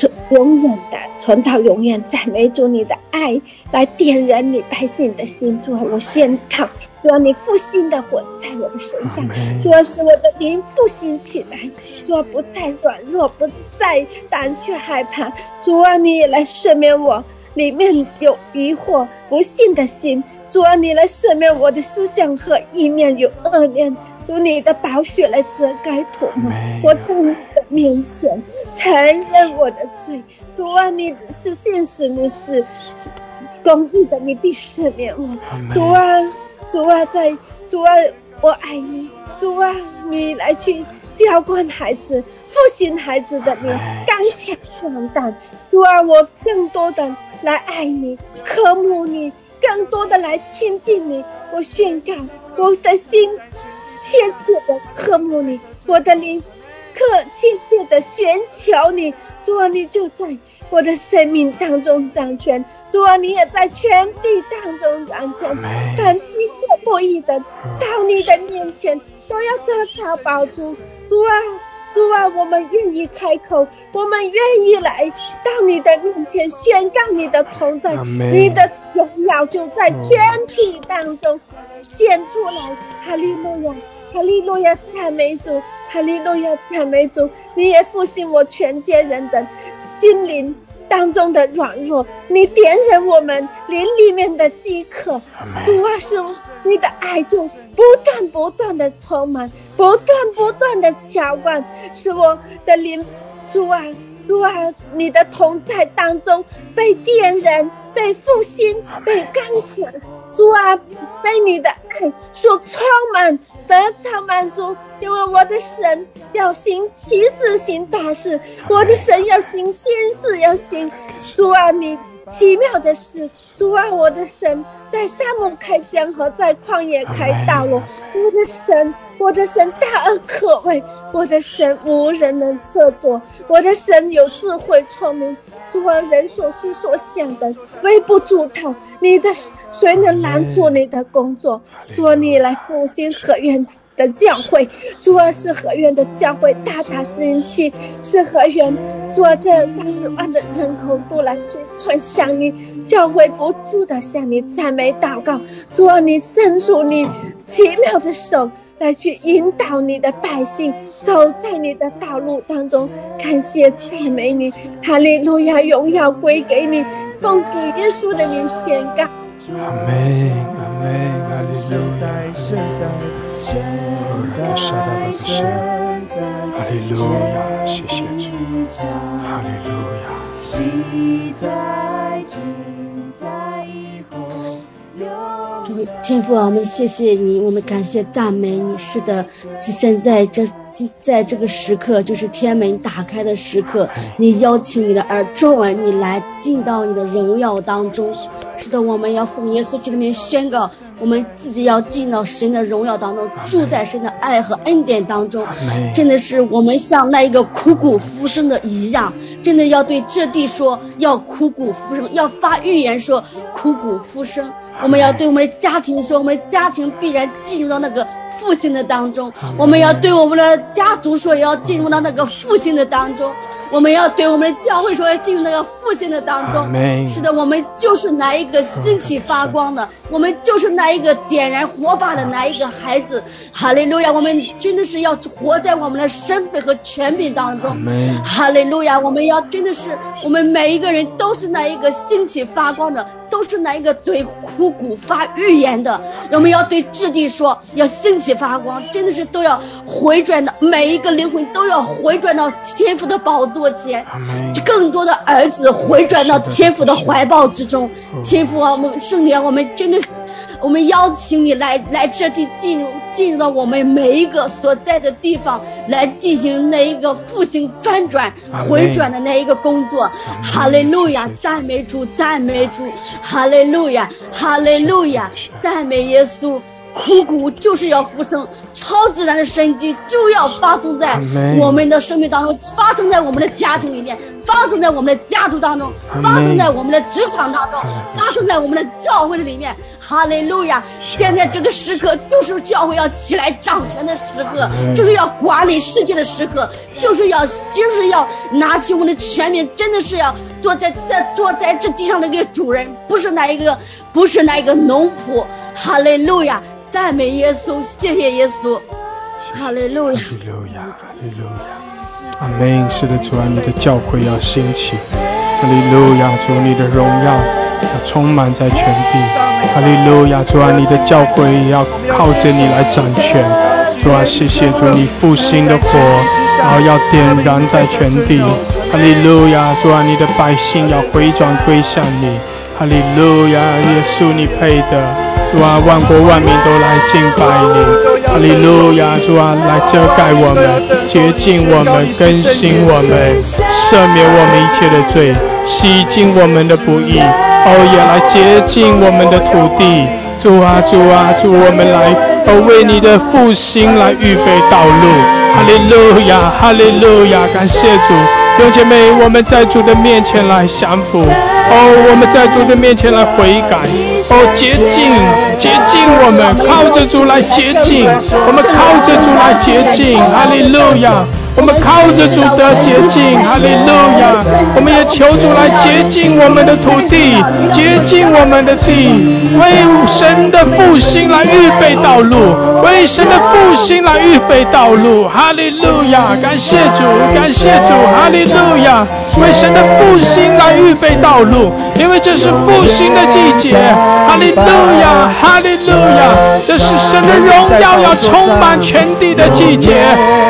从永远的存到永远，赞美主你的爱来点燃你百姓的心。主啊，我宣告，主啊，你复兴的火在我的身上，主啊，使我的灵复兴起来，主啊，不再软弱，不再胆怯害怕。主啊，你也来赦免我里面有疑惑、不信的心。主啊，你来赦免我的思想和意念有恶念，主你的宝血来遮盖涂抹。我真的面前承认我的罪。主啊，你是现实，你是是公义的，你必赦免我。主啊，主啊，在主啊，我爱你。主啊，你来去浇灌孩子，复兴孩子的你，刚强壮胆。主啊，我更多的来爱你，渴慕你，更多的来亲近你。我宣告，我的心切切的渴慕你，我的灵可切切的寻求你。主啊，你就在我的生命当中掌权。主啊，你也在全地当中掌权。感激我不义的到你的面前。都要得到保住，主啊，主啊，我们愿意开口，我们愿意来到你的面前宣告你的同在，你的荣耀就在全体当中显出来。哈利路亚，哈利路亚，赞美主，哈利路亚，赞美主，你也复兴我全家人的心灵。当中的软弱，你点燃我们灵里面的饥渴，主啊，是你的爱就不断不断的充满，不断不断的浇灌，使我的灵，主啊，主啊，你的同在当中被点燃。被复兴，被刚强，主啊，被你的爱所充满，得偿满足。因为我的神要行其事，行大事；我的神要行先事，要行。主啊，你奇妙的是，主啊，我的神在沙漠开江河，在旷野开大路。我的神，我的神大而可畏，我的神无人能测度，我的神有智慧聪明。主啊，人所思所想的微不足道，你的谁能拦住你的工作？主啊，你来复兴合院的教会，主啊，是合院的教会大大生气，是合院。主啊，这三十万的人口都来宣传向你，教会不住的向你赞美祷告。主啊，你伸出你奇妙的手。来去引导你的百姓走在你的道路当中，感谢赞美你，哈利路亚，荣耀归给你，奉主耶稣的名宣告。阿门，阿门，哈利路亚，哈利路亚，谢谢主，哈利路亚。天父啊，我们谢谢你，我们感谢赞美你。是的，现在这在这个时刻，就是天门打开的时刻，你邀请你的儿众儿，你来进到你的荣耀当中。是的，我们要奉耶稣基督名宣告。我们自己要进到神的荣耀当中，住在神的爱和恩典当中。真的是我们像那一个枯骨复生的一样，真的要对这地说，要枯骨复生，要发预言说枯骨复生。我们要对我们的家庭说，我们家庭必然进入到那个复兴的当中。我们要对我们的家族说，也要进入到那个复兴的当中。我们要对我们的教会说，要进入那个复兴的当中。是的，我们就是那一个兴起发光的，我们就是那一个点燃火把的那一个孩子。哈利路亚！我们真的是要活在我们的身份和权柄当中。哈利路亚！我们要真的是，我们每一个人都是那一个兴起发光的，都是那一个对枯骨发预言的。我们要对质地说，要兴起发光，真的是都要回转的，每一个灵魂都要回转到天父的宝座。多钱，更多的儿子回转到天父的怀抱之中。天父啊，我们圣灵，我们真的，我们邀请你来，来这地进入，进入到我们每一个所在的地方，来进行那一个复兴翻转、回转的那一个工作。哈利路亚，赞美主，赞美主，哈利路亚，哈利路亚，赞美耶稣。枯骨就是要复生，超自然的生机就要发生在我们的生命当中，发生在我们的家庭里面，发生在我们的家族当中，发生在我们的职场当中，发生在我们的教会里面。哈利路亚！现在这个时刻就是教会要起来掌权的时刻，就是要管理世界的时刻，就是要就是要拿起我们的权柄，真的是要坐在在坐在这地上的一个主人，不是那一个，不是那一个农仆。哈利路亚！赞美耶稣，谢谢耶稣，哈利路亚，哈利路亚，哈利路亚，阿门。是的，主啊，你的教会要兴起，哈利路亚，主你的荣耀要充满在全地。哈利路亚，主啊，你的教会要靠着你来掌权。主啊，谢谢主，你复兴的火，然后要点燃在全地。哈利路亚，主啊，你的百姓要回转归向你。哈利路亚，耶稣，你配的。主啊，万国万民都来敬拜你。哈利路亚，主啊，来遮盖我们，洁净我们，更新我们，赦免我们一切的罪，洗净我们的不义。哦，也来接近我们的土地。主啊，主啊，主，我们来，哦，为你的复兴来预备道路。哈利路亚，哈利路亚，感谢主。弟兄姐妹，我们在主的面前来降服，哦，我们在主的面前来悔改，哦，洁净，洁净我们，靠着主来洁净，我们靠着主来洁净，哈利路亚。我们靠着主的洁净，哈利路亚。我们也求主来洁净我们的土地，洁净我们的地。为神的复兴来预备道路，为神的复兴来预备道路。哈利路亚，感谢主，感谢主。哈利路亚，为神的复兴来预备道路。因为这是复兴的季节，哈利路亚哈利路亚，这是神的荣耀，要充满全地的季节，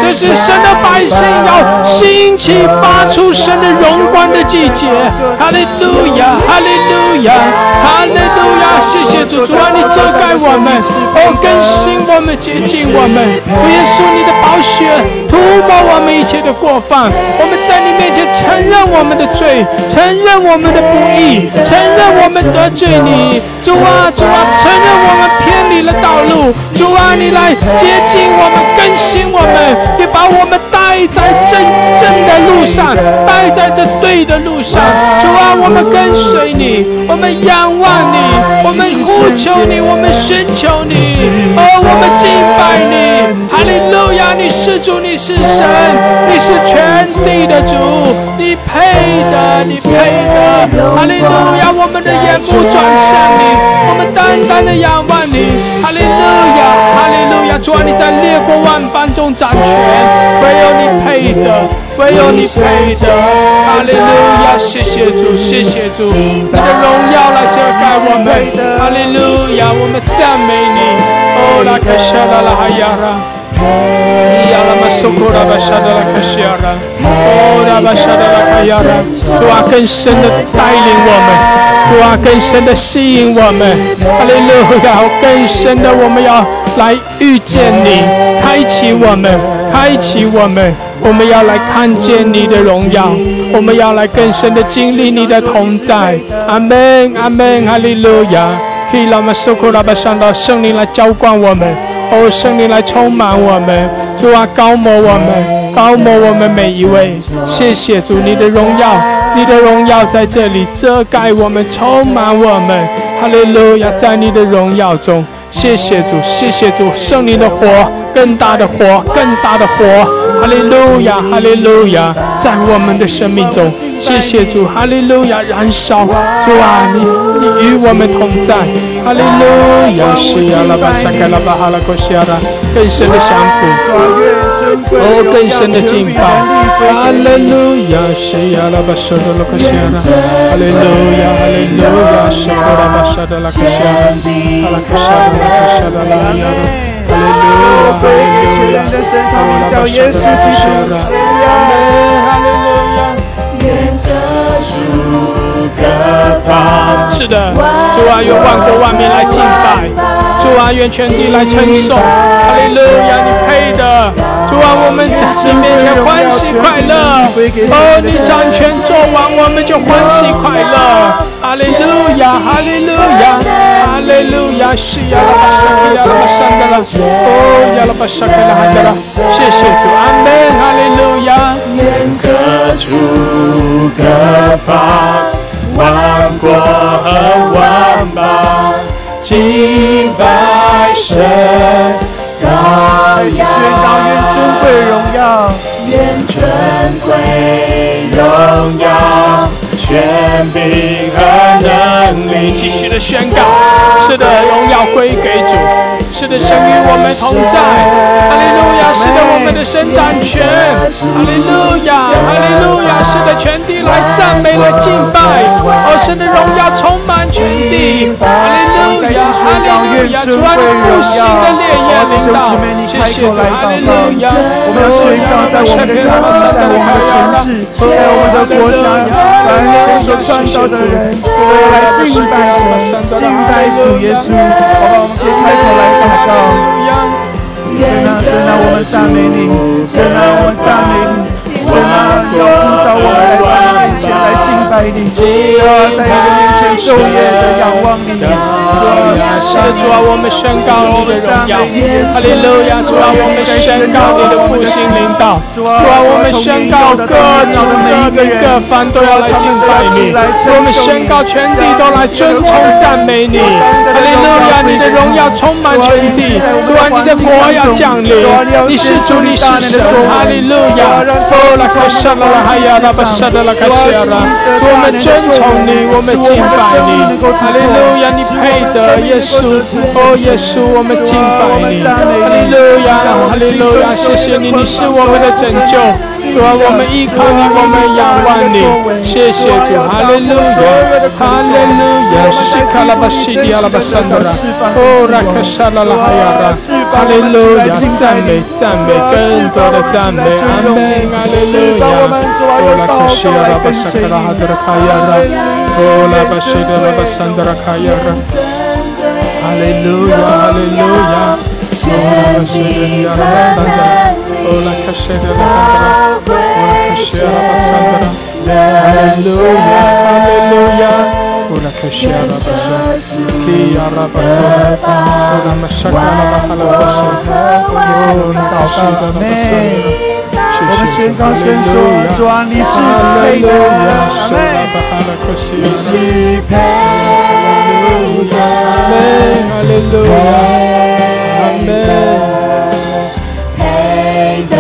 这是神的百姓要兴起发出神的荣光的季节。哈利路亚哈利路亚哈利路亚，谢谢主，主啊，你遮盖我们，哦，更新我们，洁净我们。耶稣，你的宝血涂抹我们一切的过犯，我们在你面前承认我们的罪，承认我们的不义。承认我们得罪你，主啊，主啊，承认我们偏离了道路，主啊，你来接近我们，更新我们，你把我们带在真正的路上，带在这对的路上，主啊，我们跟随你，我们仰望你，我们呼求你，我们寻求你，哦，我们敬拜你，哈利路亚，你是主，你是神，你是全地的主，你配得，你配得，哈利。哈利路亚，我们的眼目转向你。我们淡淡的仰望你。哈利路亚，哈利路亚，主啊，你在烈火万般中掌权。唯有你配得，唯有你配得。哈利路亚，谢谢主，谢谢主。你的荣耀来遮盖我们。哈利路亚，我们赞美你。你阿拉玛苏库拉巴沙达拉卡沙拉，哦拉巴沙达拉卡雅拉，主啊更深的带领我们，主啊更深的吸引我们，哈利路亚，更深的我们要来遇见你，开启我们，开启我们，我们要来看见你的荣耀，我们要来更深的经历你的同在，阿门阿门哈利路亚，你拉玛苏库拉巴上的圣灵来浇灌我们。哦，圣灵来充满我们，主啊，高摩我们，高摩我们每一位，谢谢主你的荣耀，你的荣耀在这里遮盖我们，充满我们，哈利路亚，在你的荣耀中，谢谢主，谢谢主，圣灵的火。更大的火，更大的火。哈利路亚，哈利路亚，在我们的生命中，谢谢主，哈利路亚，燃烧，主啊，你你与我们同在，哈利路亚，是呀，拉巴撒开拉巴哈拉哥西亚拉，更深的相处，哦，更深的敬拜，哈利路亚，是呀，拉巴沙德拉哥西亚拉，哈利路亚，哈利路亚，沙德拉巴沙德拉哥西亚拉，哈拉哥沙德拉哥西亚拉，阿门。我跪在血染的神堂，名叫耶稣基督，愿。是的，主啊，愿万国万民来敬拜，主啊，愿全地来称颂，哈利路亚，你配的，主啊，我们在你面前欢喜快乐，哦，你掌权做王，我们就欢喜快乐，哈利路亚，哈利路亚，哈利路亚，是呀，拉巴沙克拉巴山的了，哦，呀拉巴沙克拉哈的了，谢谢主，阿门，哈利路亚，愿各处各方。万国和万邦敬拜神，高扬，愿尊贵荣耀，愿尊贵荣耀，权柄和能力，继续的宣告，是的，荣耀归给主。是的，神与我们同在，哈利路亚！是的，我们的伸展权，哈利路亚，哈利路亚！是的，全地来赞美，来敬拜，哦，神的荣耀充满全地，哈利路亚。宣告愿尊贵荣耀。哦，弟兄姊妹，你开口来祷告。我们要宣告，在我们的家庭，在我们的城市，在我们的国家，凡神所创造的人，都要来敬拜神，敬拜主耶稣。好吧，我们可以开口来祷告。神啊，神啊，我们赞美你，神啊，我们赞美你。神啊，要呼召我们来到你面前来敬拜你，主啊，在你的面前昼夜的仰望你。是的，主啊，我们宣告你的荣耀。哈利路亚，主啊，我们宣告你的复兴领导。主啊，我们宣告各族各民各方都要来敬拜你。我们宣告全地。都来尊崇赞美你。哈利路亚，你的荣耀充满全地。主啊，你的国要降临。你是主，你是神。哈利路亚。拉卡沙拉拉哈亚拉巴沙拉拉卡西亚拉，我们尊崇你，我们敬拜你，哈利路亚，你配得耶稣，哦耶稣，我们敬拜你，哈利路亚，哈利路亚，谢谢你，你是我们的拯救，主啊，我们依靠你，我们仰望你，谢谢主，哈利路亚，哈利路亚，西卡拉巴西迪亚拉巴沙拉拉，哦拉卡沙拉拉哈亚拉，哈利路亚，赞美赞美，更多的赞美，阿门，阿利。Hallelujah. Ola kashira raba sakara hadra kayara. Ola bashira raba sandra kayara. Hallelujah, hallelujah. Ola bashira raba sandra. Ola kashira raba sandra. Ola kashira raba sandra. Hallelujah, hallelujah. Ola kashira raba sandra. Kia raba sandra. Ola mashaka raba halabasa. Ola kashira raba sandra. 我们宣告神说：“主啊，你是配的，阿门。你是配的，阿门，配的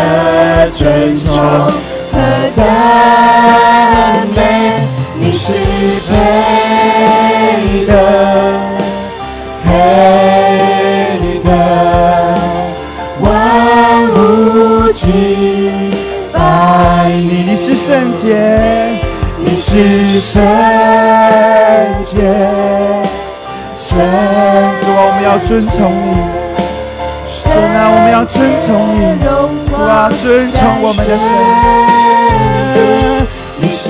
尊崇和赞美。你是配的，圣洁，你是圣洁，神主啊，我们要尊崇你，神啊，我们要尊崇你，主啊，尊崇我们的神，你是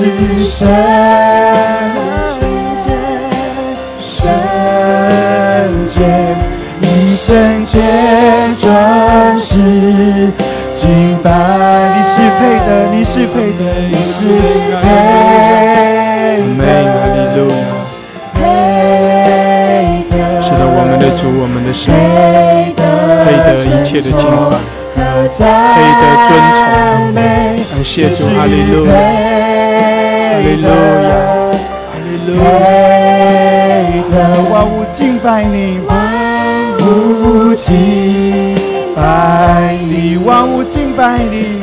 圣洁，圣洁，一圣洁专是。敬拜，你是配的，你是配的，你是配的，配的。是的，我们的主，我们的神，配得一切的敬拜，配得尊崇。感谢主，哈利路亚，哈利路亚，哈利路亚。万物敬拜你，万物敬。拜你，万物敬拜你，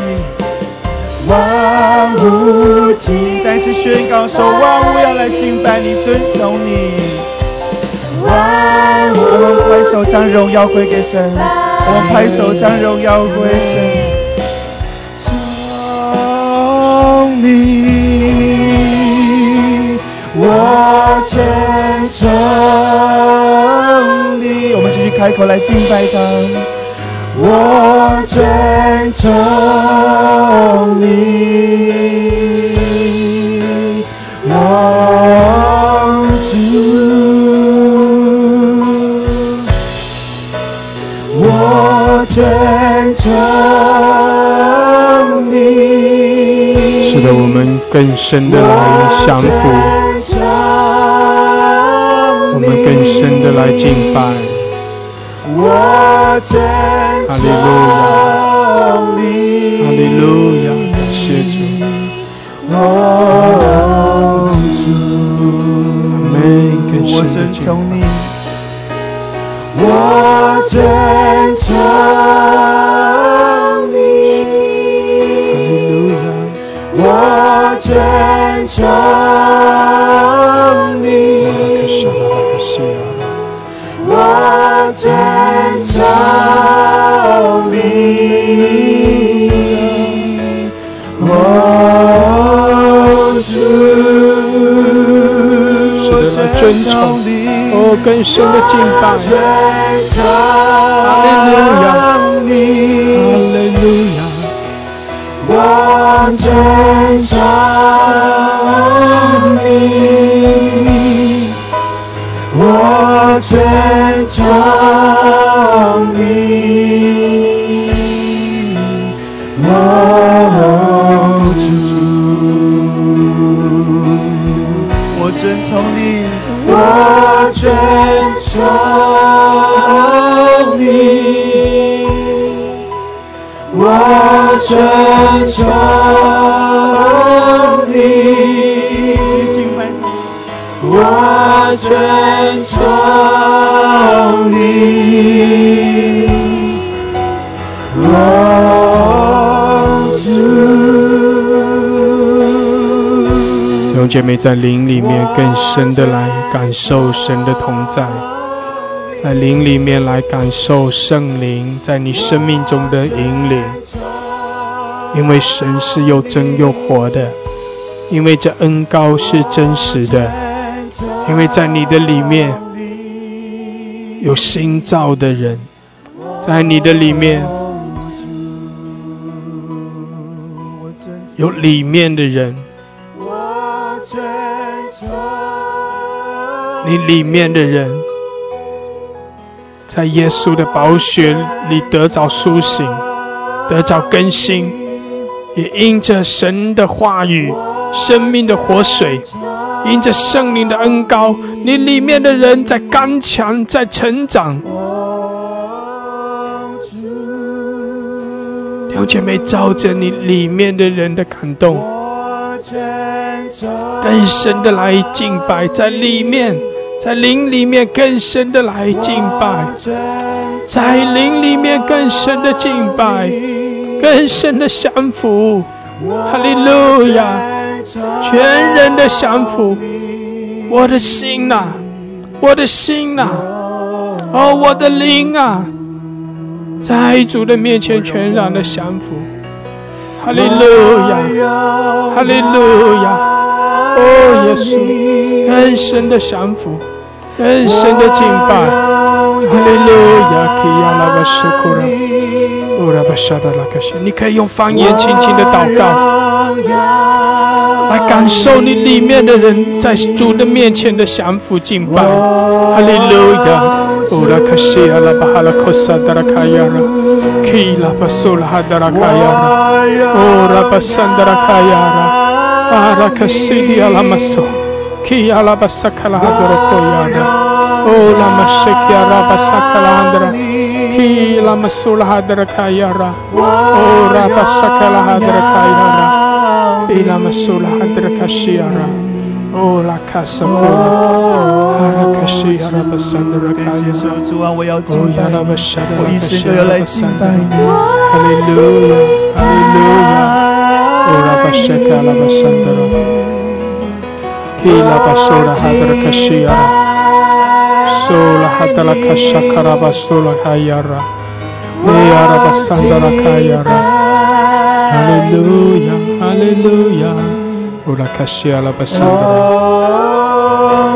万物敬。再次宣告说，万物要来敬拜你，尊重你。万物，我们拍手将荣耀归给神，我们拍手将荣耀归神。重你，我尊重你。我们继续开口来敬拜他。我尊重你，我主，我尊重你。使得我们更深的来降服，我们更深的来敬拜。我尊。哈利路亚，哈利路亚，感谢主，哦，主，我尊崇你，我尊崇你，哈利路亚，我尊崇尊崇你，哦，哦，更深的敬拜。哈利路亚，哈利路亚。我尊崇你，我尊崇我尊崇你，我尊崇你，我尊崇你，我弟兄姐妹在灵里面更深的来。感受神的同在，在灵里面来感受圣灵在你生命中的引领。因为神是又真又活的，因为这恩高是真实的，因为在你的里面有新造的人，在你的里面有里面的人，你里面的人，在耶稣的宝血里得着苏醒，得着更新。也因着神的话语、生命的活水，因着圣灵的恩高，你里面的人在刚强，在成长。弟兄姐妹，照着你里面的人的感动，更深的来敬拜，在里面，在灵里面更深的来敬拜，在灵里面更深的敬拜。更深的降服，哈利路亚！全人的降服，我的心呐，我的心呐，哦，我的灵啊，在主的面前全然的降服，哈利路亚，哈利路亚！哦，耶稣，更深的降服，更深的敬拜，哈利路亚，基亚拉巴苏库拉。你可以用方言轻轻的祷告，来感受你里面的人在主的面前的降服敬拜。哈利路亚！ora kashia la bahala kosa darakayara kila basula hadarakayara ora basandarakayara ara kasidi ala maso ki ala basakala hadarakayara ola mashaki ara basakala handara ki la masula hadarakayara ora basakala hadarakayara ila masula hadarakashiara ola kasakura 主啊，我要敬拜你，我一生都要来敬拜你。哈利路亚，哈利路亚，哦，拉巴沙卡，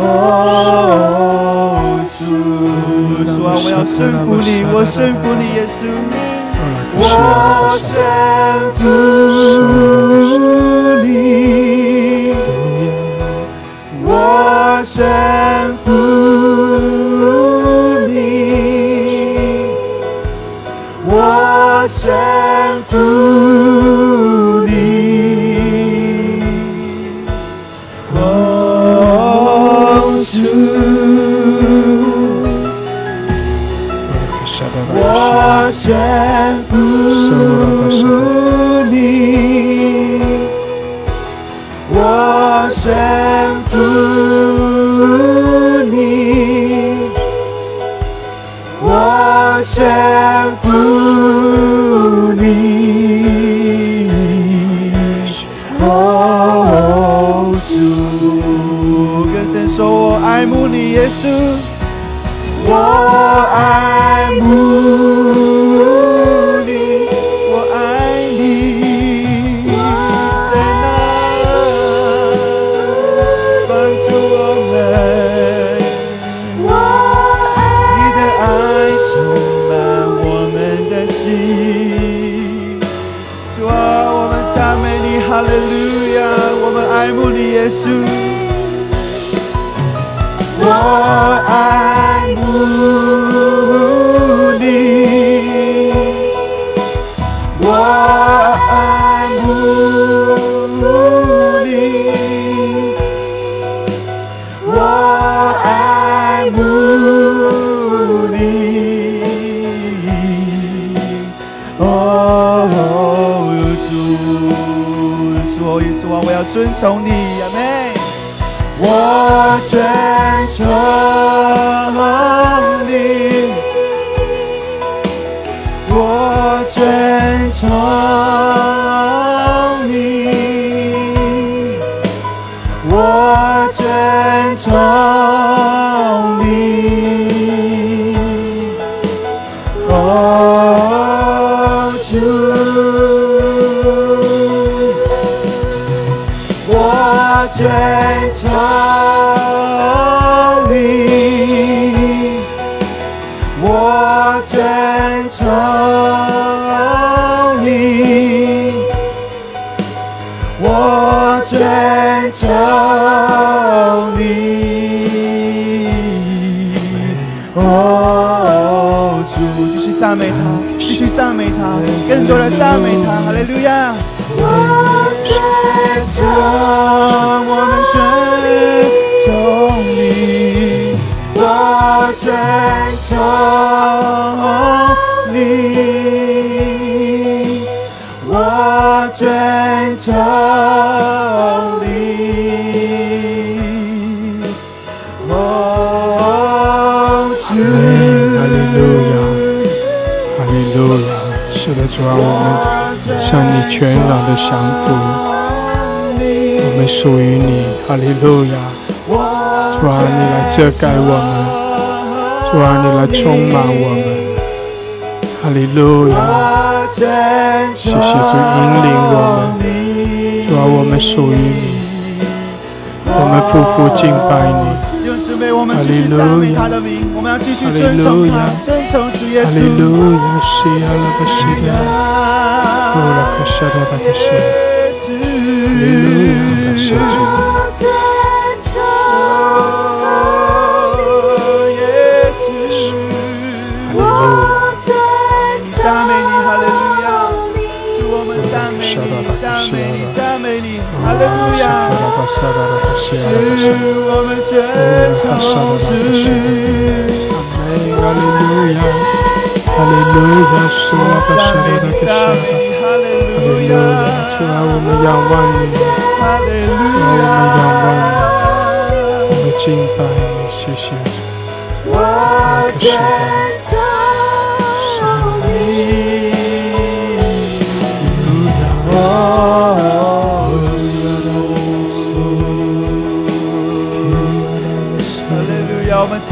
哦主，主啊，我要顺服你，我顺服你，耶稣，我顺服你，我顺服。神父你，dan puni was and puni was and puni oh su 跟神说我爱慕你耶稣我爱慕主，我爱慕你，我爱慕你，我爱慕你。哦，主，主，耶稣啊，我要遵从你。我尊崇赞美他，继续赞美他，更多的赞美他，哈利路亚！我尊崇，我们尊崇你，我尊崇尊崇你。主啊，我们向你全然的降服，我们属于你，哈利路亚！主啊，你来遮盖我们，主啊，你来充满我们，哈利路亚！谢谢主引领我们，啊，我们属于你，我们夫妇敬拜你。我们继续赞美他的名，我们要继续尊崇他，尊崇主耶稣。哈利路亚，西亚拉巴西达，乌拉克沙达巴克西，哈利路亚，感谢主。我们尊崇主，哈利路亚，哈利路亚，是我把圣灵的给下哈利路亚，主啊，我们仰我们仰望你，我们敬拜你，谢谢主，我尊崇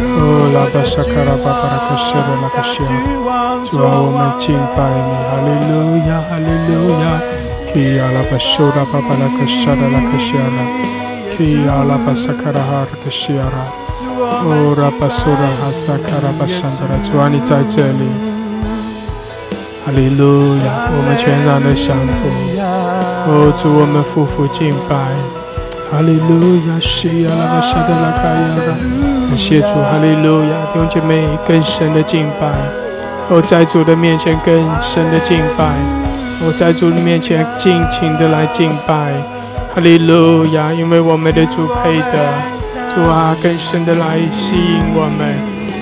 哦，拉巴沙卡拉巴巴拉克谢的拉克谢，主啊，我们敬拜你，哈利路亚，哈利路亚。基亚拉巴苏拉巴巴拉克谢的拉克谢拉，基亚拉巴沙卡拉哈克谢拉，哦，拉巴苏拉哈萨卡拉巴山德拉，主啊，你在这里，哈利路亚，我们全然的降服，哦，主，我们夫妇敬拜，哈利路亚，西亚拉巴沙德拉卡亚拉。感谢主，哈利路亚！弟兄姐妹，更深的敬拜，我在主的面前更深的敬拜，我在主的面前尽情的来敬拜，哈利路亚！因为我们的主配得，主啊，更深的来吸引我们，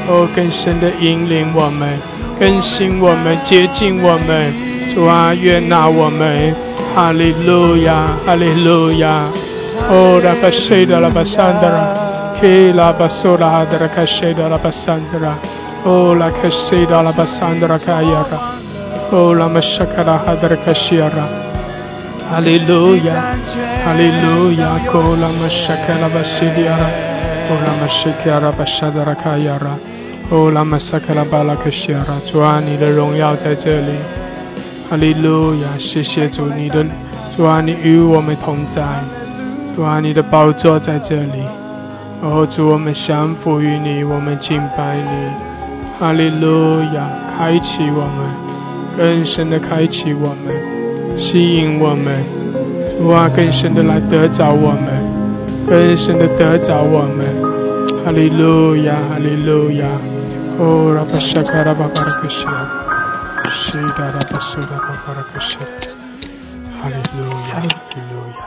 哦，更深的引领我们，更新我们，接近我们。主啊，悦纳我们。哈利路亚，哈利路亚。哦，拉巴西达拉巴桑德拉，基拉巴苏拉哈德拉卡西达拉巴桑德拉，哦，拉卡西达拉巴桑德拉卡亚拉，哦，拉玛沙卡拉哈德拉卡西亚拉。哈利路亚，哈利路亚，哦，拉玛沙卡拉巴西迪亚拉，哦，拉玛西卡拉巴沙德拉卡亚拉，哦，拉玛沙卡拉巴拉卡西亚拉。主啊，你的荣耀在这里。哈利路亚，谢谢主，你的主啊，你与我们同在。主啊，你的宝座在这里，哦，主，我们降服于你，我们敬拜你，哈利路亚！开启我们，更深的开启我们，吸引我们，主啊，更深的来得着我们，更深的得着我们，哈利路亚，哈利路亚！哦，拉巴沙卡拉巴巴拉克西，西达拉巴苏达巴巴拉克西，哈利路亚，哈利路亚。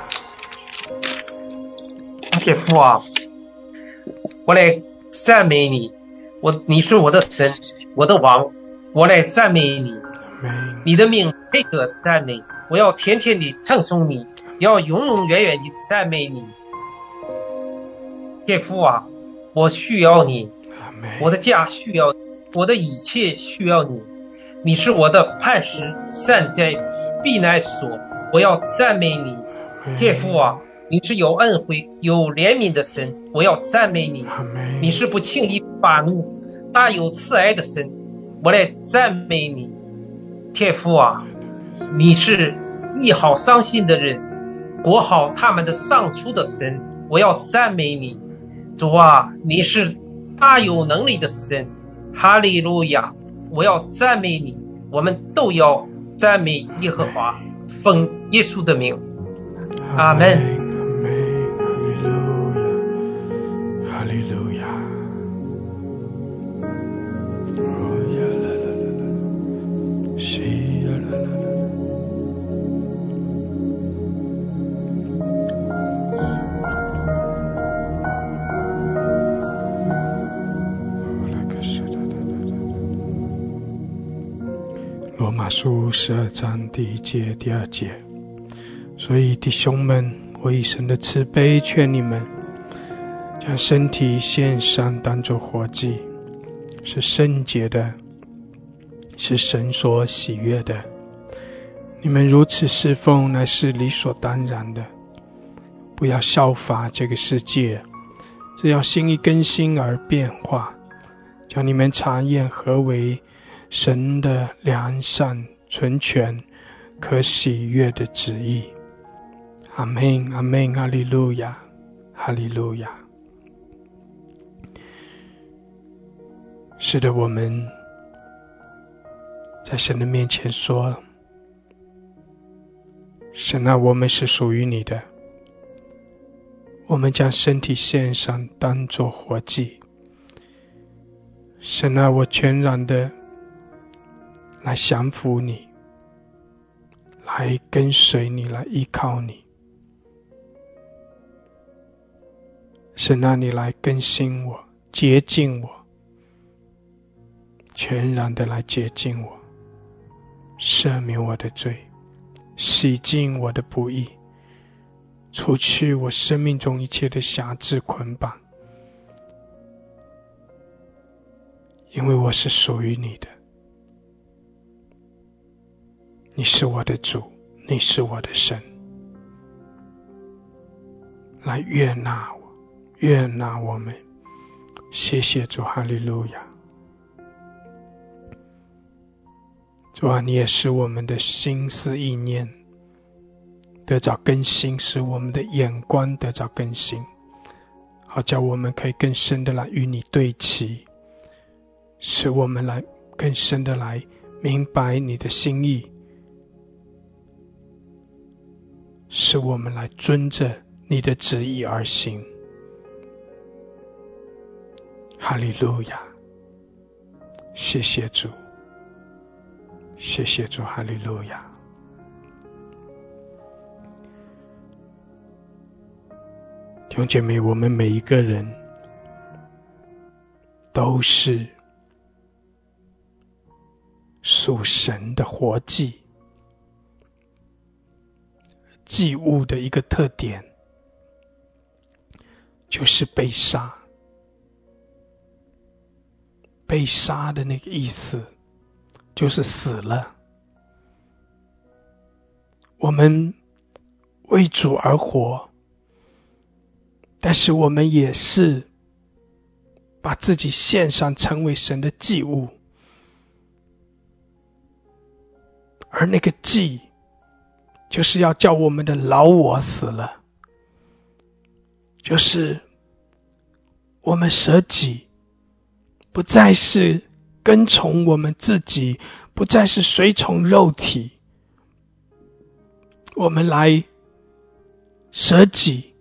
天父啊，我来赞美你，我你是我的神，我的王，我来赞美你，你的命配得赞美，我要天天的称颂你，要永永远远的赞美你。天父啊，我需要你，我的家需要，我的一切需要你，你是我的磐石、山寨、避难所，我要赞美你，天父啊。你是有恩惠、有怜悯的神，我要赞美你。你是不轻易发怒、大有慈爱的神，我来赞美你。天父啊，你是医好伤心的人、裹好他们的伤处的神，我要赞美你。主啊，你是大有能力的神，哈利路亚！我要赞美你。我们都要赞美耶和华，奉耶稣的名，阿门。十二章第一节、第二节，所以弟兄们，我以神的慈悲劝你们，将身体献上，当作活祭，是圣洁的，是神所喜悦的。你们如此侍奉，乃是理所当然的。不要效法这个世界，只要心意更新而变化，叫你们查验何为。神的良善、纯全、可喜悦的旨意，阿门，阿门，哈利路亚，哈利路亚。是的，我们在神的面前说：“神啊，我们是属于你的，我们将身体献上，当作活祭。神啊，我全然的。”来降服你，来跟随你，来依靠你，神啊，你来更新我，洁净我，全然的来洁净我，赦免我的罪，洗净我的不义，除去我生命中一切的瑕疵捆绑，因为我是属于你的。你是我的主，你是我的神，来悦纳我，悦纳我们。谢谢主，哈利路亚。主啊，你也使我们的心思意念得着更新，使我们的眼光得着更新，好叫我们可以更深的来与你对齐，使我们来更深的来明白你的心意。使我们来遵着你的旨意而行，哈利路亚！谢谢主，谢谢主，哈利路亚！弟兄姐妹，我们每一个人都是属神的活祭，祭物的一个特点就是被杀。被杀的那个意思，就是死了。我们为主而活。但是我们也是把自己献上，成为神的祭物，而那个祭，就是要叫我们的老我死了，就是我们舍己，不再是跟从我们自己，不再是随从肉体，我们来舍己。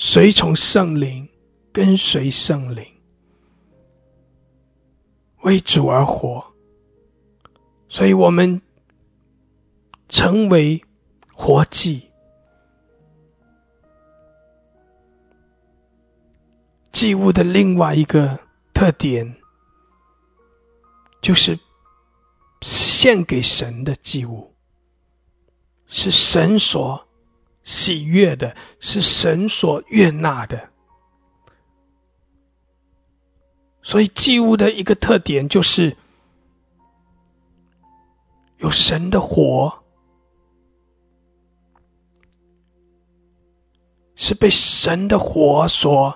随从圣灵，跟随圣灵，为主而活。所以我们成为活祭。祭物的另外一个特点，就是献给神的祭物，是神所。喜悦的是神所悦纳的，所以祭物的一个特点就是有神的火，是被神的火所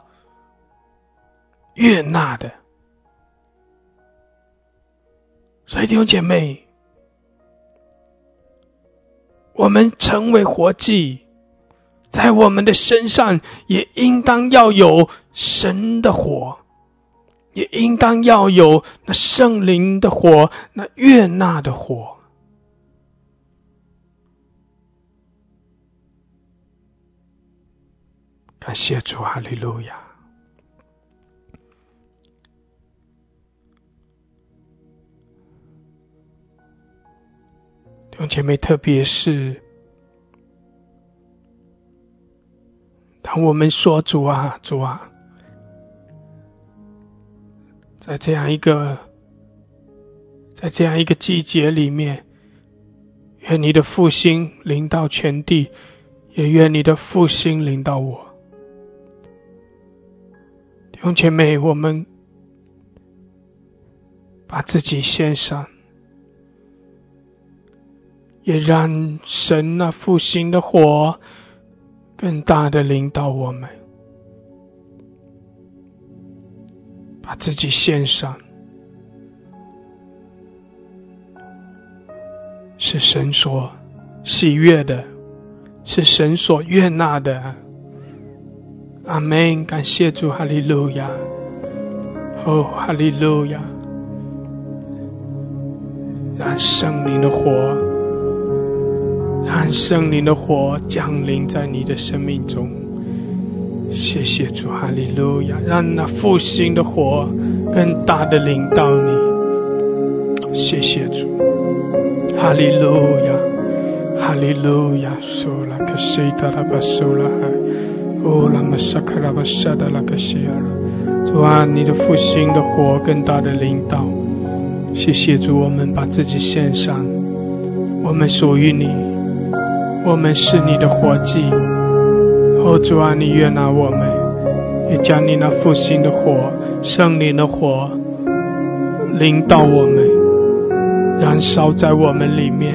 悦纳的。所以弟兄姐妹，我们成为活祭。在我们的身上，也应当要有神的火，也应当要有那圣灵的火，那悦纳的火。感谢主，哈利路亚！弟兄姐妹，特别是。当我们说主啊，主啊，在这样一个，在这样一个季节里面，愿你的复兴临到全地，也愿你的复兴临到我。弟兄姐妹，我们把自己献上，也让神那复兴的火。更大的领导我们，把自己献上，是神所喜悦的，是神所悦纳的。阿门！感谢主，哈利路亚！哦，哈利路亚！让圣灵的火。让圣灵的火降临在你的生命中，谢谢主，哈利路亚！让那复兴的火更大的领导你，谢谢主，哈利路亚，哈利路亚！苏拉克西达拉巴苏拉海，哦拉玛萨克拉巴沙达拉克西亚拉，主啊，你的复兴的火更大的领导，谢谢主，我们把自己献上，我们属于你。我们是你的活祭，哦主啊，你悦纳我们，也将你那复兴的火、圣灵的火领导我们，燃烧在我们里面，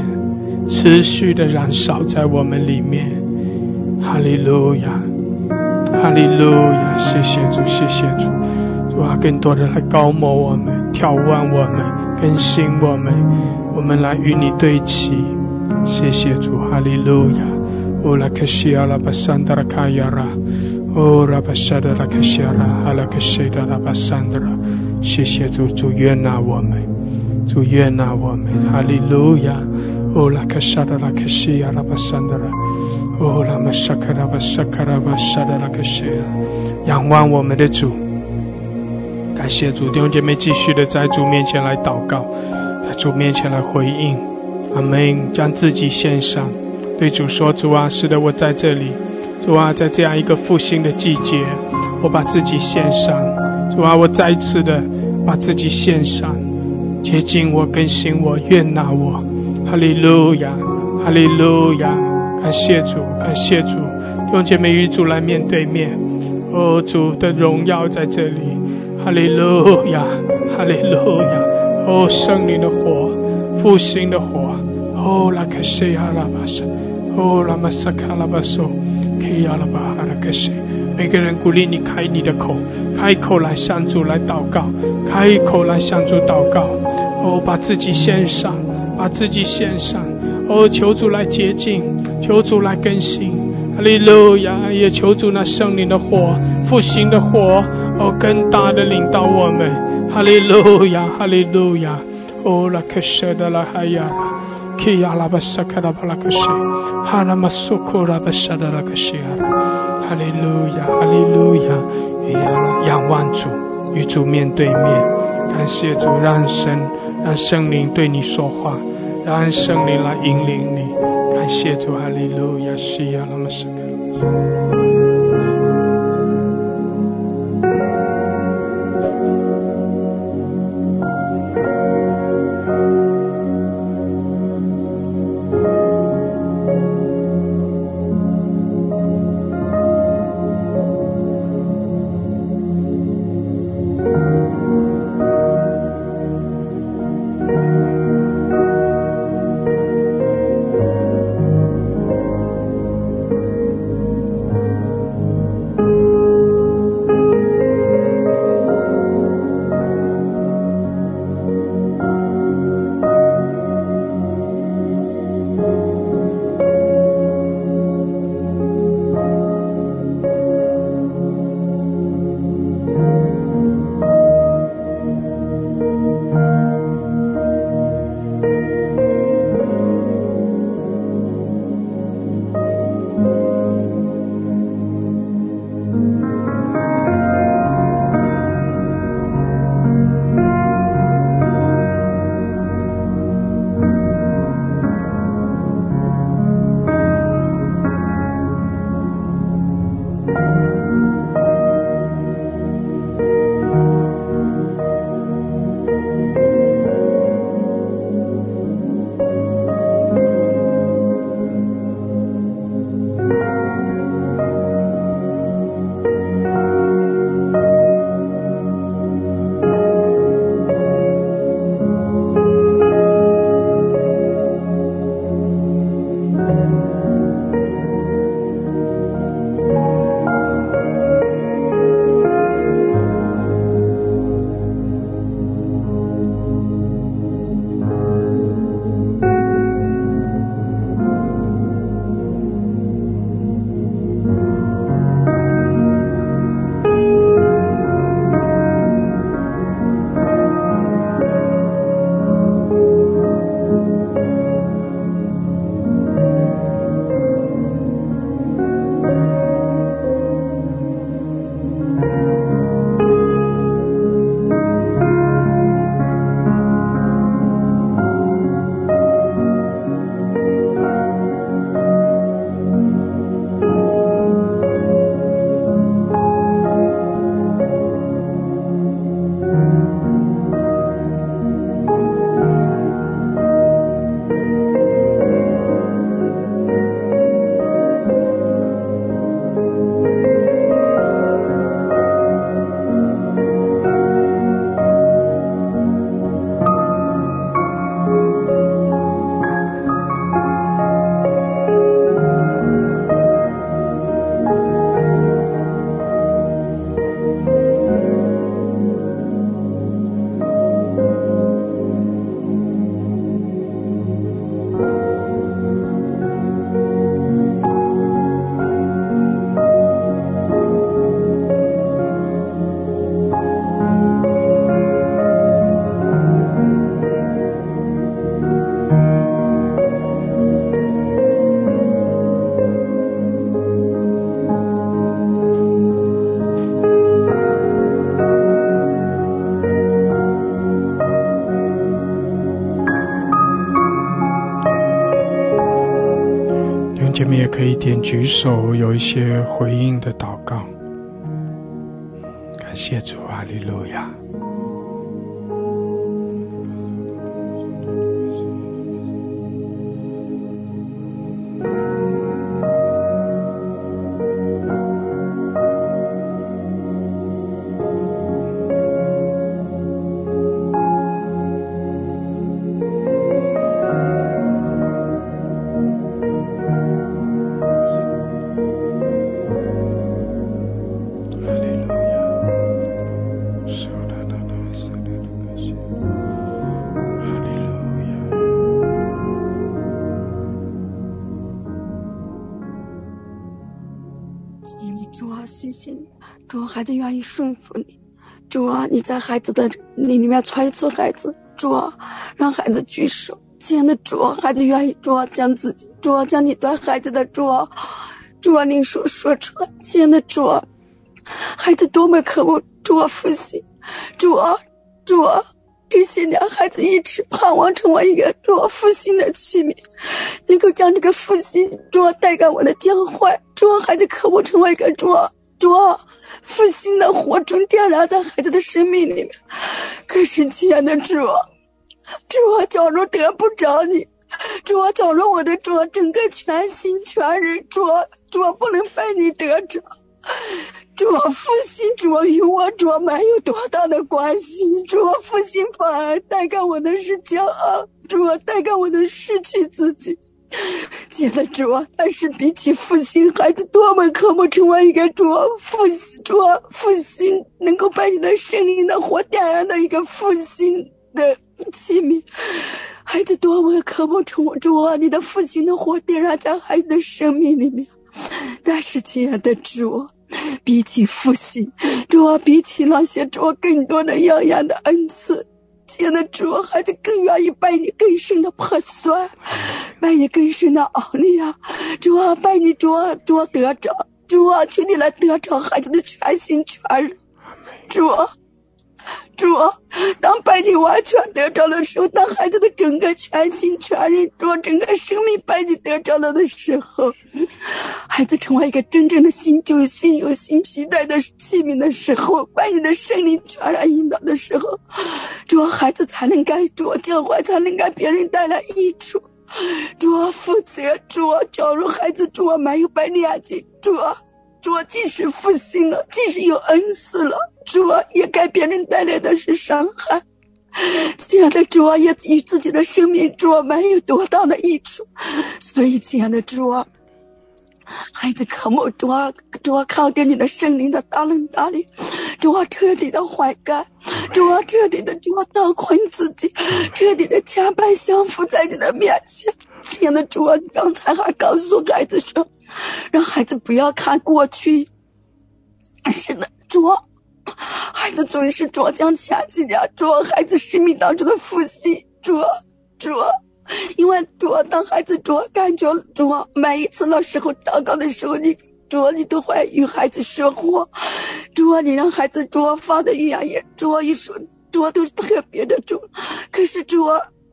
持续的燃烧在我们里面。哈利路亚，哈利路亚，谢谢主，谢谢主，主啊，更多的来高摩我们，眺望我们，更新我们，我们来与你对齐。谢谢主，哈利路亚！哦，拉克西阿拉巴桑德拉卡亚拉，哦，拉巴沙德拉克西阿拉，哈拉克西德拉巴桑德拉。谢谢主，主悦纳我们，主悦纳我们，哈利路亚！哦，拉克沙德拉克西阿拉巴桑德拉，哦，拉玛沙克拉巴沙克拉巴沙德拉克西仰望我们的主，感谢主，弟兄姐妹继续的在主面前来祷告，在主面前来回应。阿门！将自己献上，对主说：“主啊，是的，我在这里。主啊，在这样一个复兴的季节，我把自己献上。主啊，我再次的把自己献上，接近我，更新我，悦纳我。哈利路亚，哈利路亚！感谢主，感谢主，用姐妹与主来面对面。哦，主的荣耀在这里。哈利路亚，哈利路亚！哦，圣灵的火，复兴的火。哦，拉克西哈拉巴什，哦，拉玛萨卡拉巴索，基亚拉巴哈拉克西。每个人鼓励你开你的口，开口来向主来祷告，开口来向主祷告。哦，把自己献上。把自己献上，哦，求主来洁净，求主来更新，哈利路亚！也求主那圣灵的火，复兴的火，哦，更大的领导我们，哈利路亚，哈利路亚！哦，拉克舍的拉哈亚，基亚拉巴萨卡拉巴拉克谢，哈拉马苏库拉巴萨的拉克谢哈利路亚，哈利路亚！仰望主，与主面对面，感谢主，让神。让圣灵对你说话，让圣灵来引领你。感谢主，哈利路亚，西亚拉玛斯克。手，有一些回应的祷孩子愿意顺服你，主啊，你在孩子的你里面揣测孩子，主啊，让孩子举手。亲爱的主啊，孩子愿意主啊，将自己主啊，将你对孩子的主啊，主啊，你说说出来。亲爱的主啊，孩子多么渴望主啊复兴，主啊，主啊，这些年孩子一直盼望成为一个主啊复兴的器皿，能够将这个复兴主啊带给我的教会，主啊，孩子渴望成为一个主啊。主啊，复兴的火种点燃在孩子的生命里面。可是亲爱的主，主啊，假如得不着你，主啊，假如我的主整个全心全人，主啊，主啊，不能被你得着，主啊，复兴主，与我主没有多大的关系。主啊，复兴反而带给我的是骄傲，主啊，带给我的失去自己。记得主啊，但是比起复兴，孩子多么渴望成为一个主复兴、主复兴，能够把你的生命的火点燃的一个复兴的器皿。孩子多么渴望成为主啊，你的复兴的火点燃在孩子的生命里面。但是亲爱的主，比起复兴，主啊，比起那些主更多的耀眼的恩赐。亲爱的主，孩子更愿意拜你更深的破碎，拜你更深的奥利啊！主啊，拜你主啊主得着，主啊，求你来得着孩子的全心全人，主。啊主，当拜你完全得着的时候，当孩子的整个全心全人，主整个生命拜你得着了的时候，孩子成为一个真正的新旧、新有新皮带的器皿的时候，拜你的圣灵全然引导的时候，主孩子才能该主教会才能给别人带来益处，主负责，主假如孩子主没有拜你眼睛，主。主即使复兴了，即使有恩赐了，主也给别人带来的是伤害。亲爱的主啊也与自己的生命主啊没有多大的益处。所以，亲爱的主啊孩子渴慕主啊主啊靠着你的圣灵的大能大力，主啊彻底的悔改，主啊彻底的主啊倒困自己，彻底的谦卑降服在你的面前。亲爱的主啊你刚才还告诉孩子说。让孩子不要看过去。是的，主，孩子总是主将前几年主孩子生命当中的复习，主主，因为主当孩子主感觉主每一次那时候祷告的时候，你主你都会与孩子说话，主你让孩子主发的语言也主一说主都是特别的主，可是主。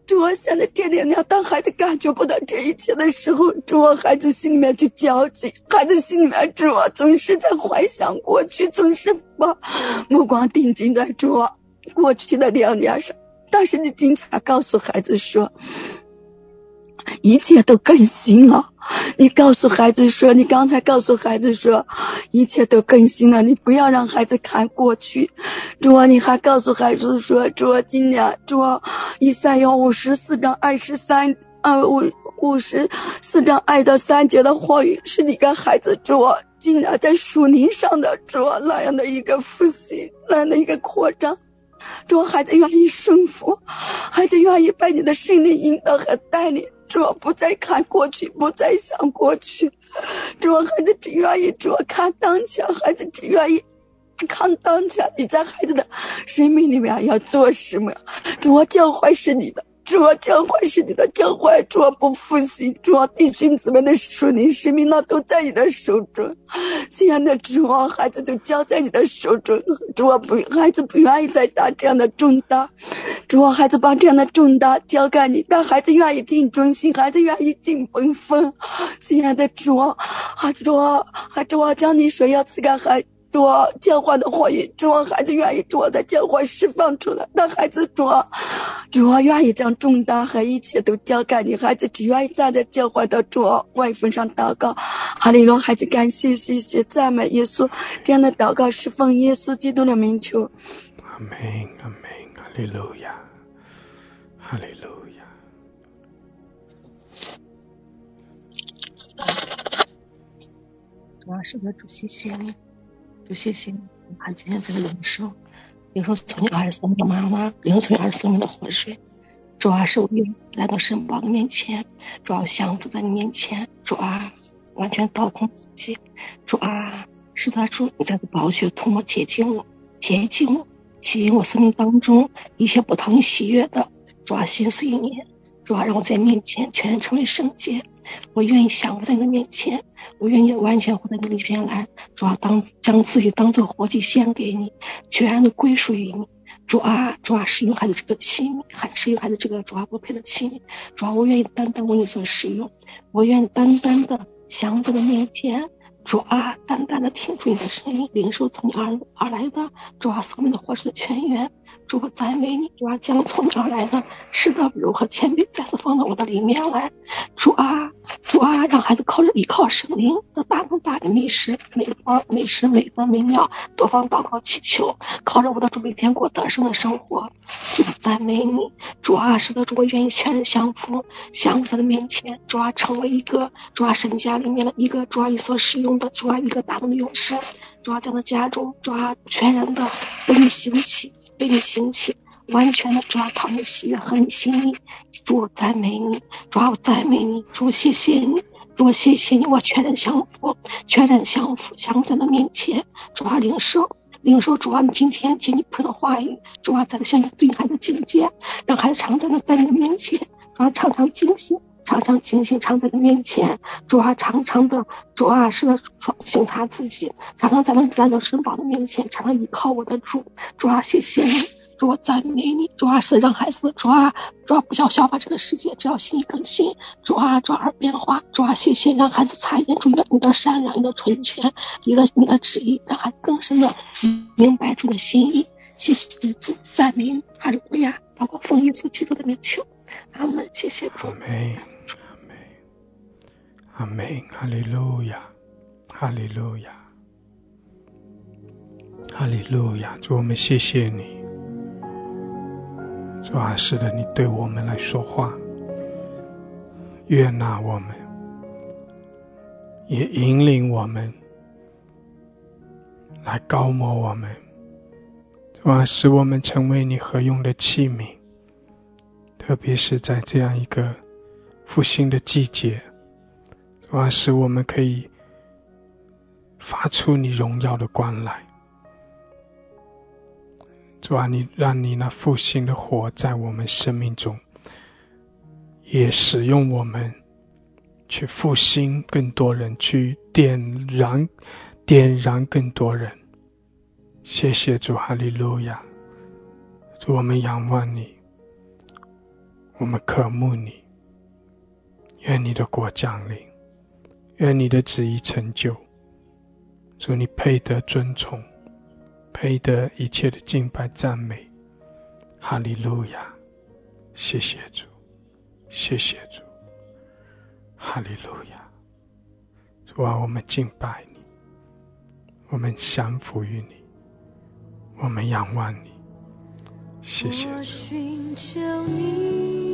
主啊，现在这两年，当孩子感觉不到这一切的时候，主啊，孩子心里面就焦急，孩子心里面主啊，总是在怀想过去，总是把目光定睛在主啊过去的两年上。但是你经常告诉孩子说。一切都更新了，你告诉孩子说，你刚才告诉孩子说，一切都更新了，你不要让孩子看过去。主啊，你还告诉孩子说，主啊，今年主啊，一三幺五十四章二十三，呃五五十四章二到三节的话语，是你跟孩子主啊，今年在树林上的主啊那样的一个复习，那样的一个扩张。主啊，孩子愿意顺服，孩子愿意被你的圣灵引导和带领。主不再看过去，不再想过去。主孩子只愿意主看当下，孩子只愿意看当下。你在孩子的生命里面要做什么？主要教会是你的，主啊教会是你的，教会主啊不复兴，主啊弟兄姊妹的属灵生命那都在你的手中。亲爱的主啊，孩子都交在你的手中。主啊不，孩子不愿意再担这样的重担。主啊，孩子把这样的重担交给你，但孩子愿意尽忠心，孩子愿意尽本分。亲爱的主啊，主啊，主啊，将你水要赐给孩。主啊，教会的话语，主啊，孩子愿意主啊，在教会释放出来。但孩子主啊，主啊，愿意将重担和一切都交给你。孩子只愿意站在教会的主外坟上祷告。哈利路，孩子感谢谢谢赞美耶稣，这样的祷告是奉耶稣基督的名求。阿门，阿门，哈利路亚，哈利路亚。主啊，是的，主，谢谢你。就谢谢你，把今天这个领受，领受从你二十生命的妈妈，领受从你二十生命的活水。主啊，是我来到神宝的面前，主啊，降服在你面前，主啊，完全倒空自己，主啊，是他主，你在这宝血涂抹洁净我，洁净我，洗净我生命当中一切不讨你喜悦的，主啊，心思意念，主啊，让我在面前全然成为圣洁。我愿意降服在你的面前，我愿意完全活在你的面前来。主啊，当将自己当做活祭献给你，全然的归属于你。主啊，主啊，使用孩子这个器皿，还使用孩子这个主啊不配的器皿。主啊，我愿意单单为你所使用，我愿意单单的降服在面前。主啊，淡淡的听出你的声音，领受从你而而来的主啊，生命的活水的泉源。主啊，赞美你，主啊，将从你而来的是的如何谦卑再次放到我的里面来。主啊，主啊，让孩子靠着依靠圣灵的大能大力美食，每方每时每分每秒多方祷告祈求，靠着我的主每天过得胜的生活。主啊，赞美你，主啊，使得，主我愿意全人降服，降服在你的面前。主啊，成为一个主啊神家里面的一个主啊你所使用。主啊，一个大能的勇士，主啊，在他家中，主啊，全然的为你兴起，为你兴起，完全的主啊，讨你喜悦和你心意。主赞美你，主啊，我赞美你，主谢谢你，主谢谢你，我全然降服，全然降服，降在他面前。主啊，领受，领受，主啊，你今天听你普的话语，主啊，在他向你对孩子境界，让孩子常在那在你的面前，主啊，常常惊醒。常常清醒，常在你面前，主啊，常常的主啊，是的，省察自己，常常在那来到神宝的面前，常常依靠我的主，主啊，谢谢你，主啊，赞美你，主啊，是让孩子，主啊，主啊，不要效法这个世界，只要心意更新，主啊，主而变化，主啊，谢谢让孩子察验出你的你的善良，你的纯全，你的你的旨意，让孩子更深的明白主的心意，谢谢主，赞美哈利路亚，包括奉耶稣基督的名求，阿门，谢谢主。阿门，阿门哈利路亚，哈利路亚，哈利路亚！主，我们谢谢你。主啊，是的，你对我们来说话，悦纳我们，也引领我们，来高摩我们。主啊，使我们成为你合用的器皿，特别是在这样一个复兴的季节。主啊，使我们可以发出你荣耀的光来。主啊，你让你那复兴的火在我们生命中，也使用我们去复兴更多人，去点燃、点燃更多人。谢谢主，哈利路亚！主，我们仰望你，我们渴慕你，愿你的国降临。愿你的旨意成就，祝你配得尊崇，配得一切的敬拜赞美，哈利路亚！谢谢主，谢谢主，哈利路亚！主啊，我们敬拜你，我们降服于你，我们仰望你，谢谢主。我活着，为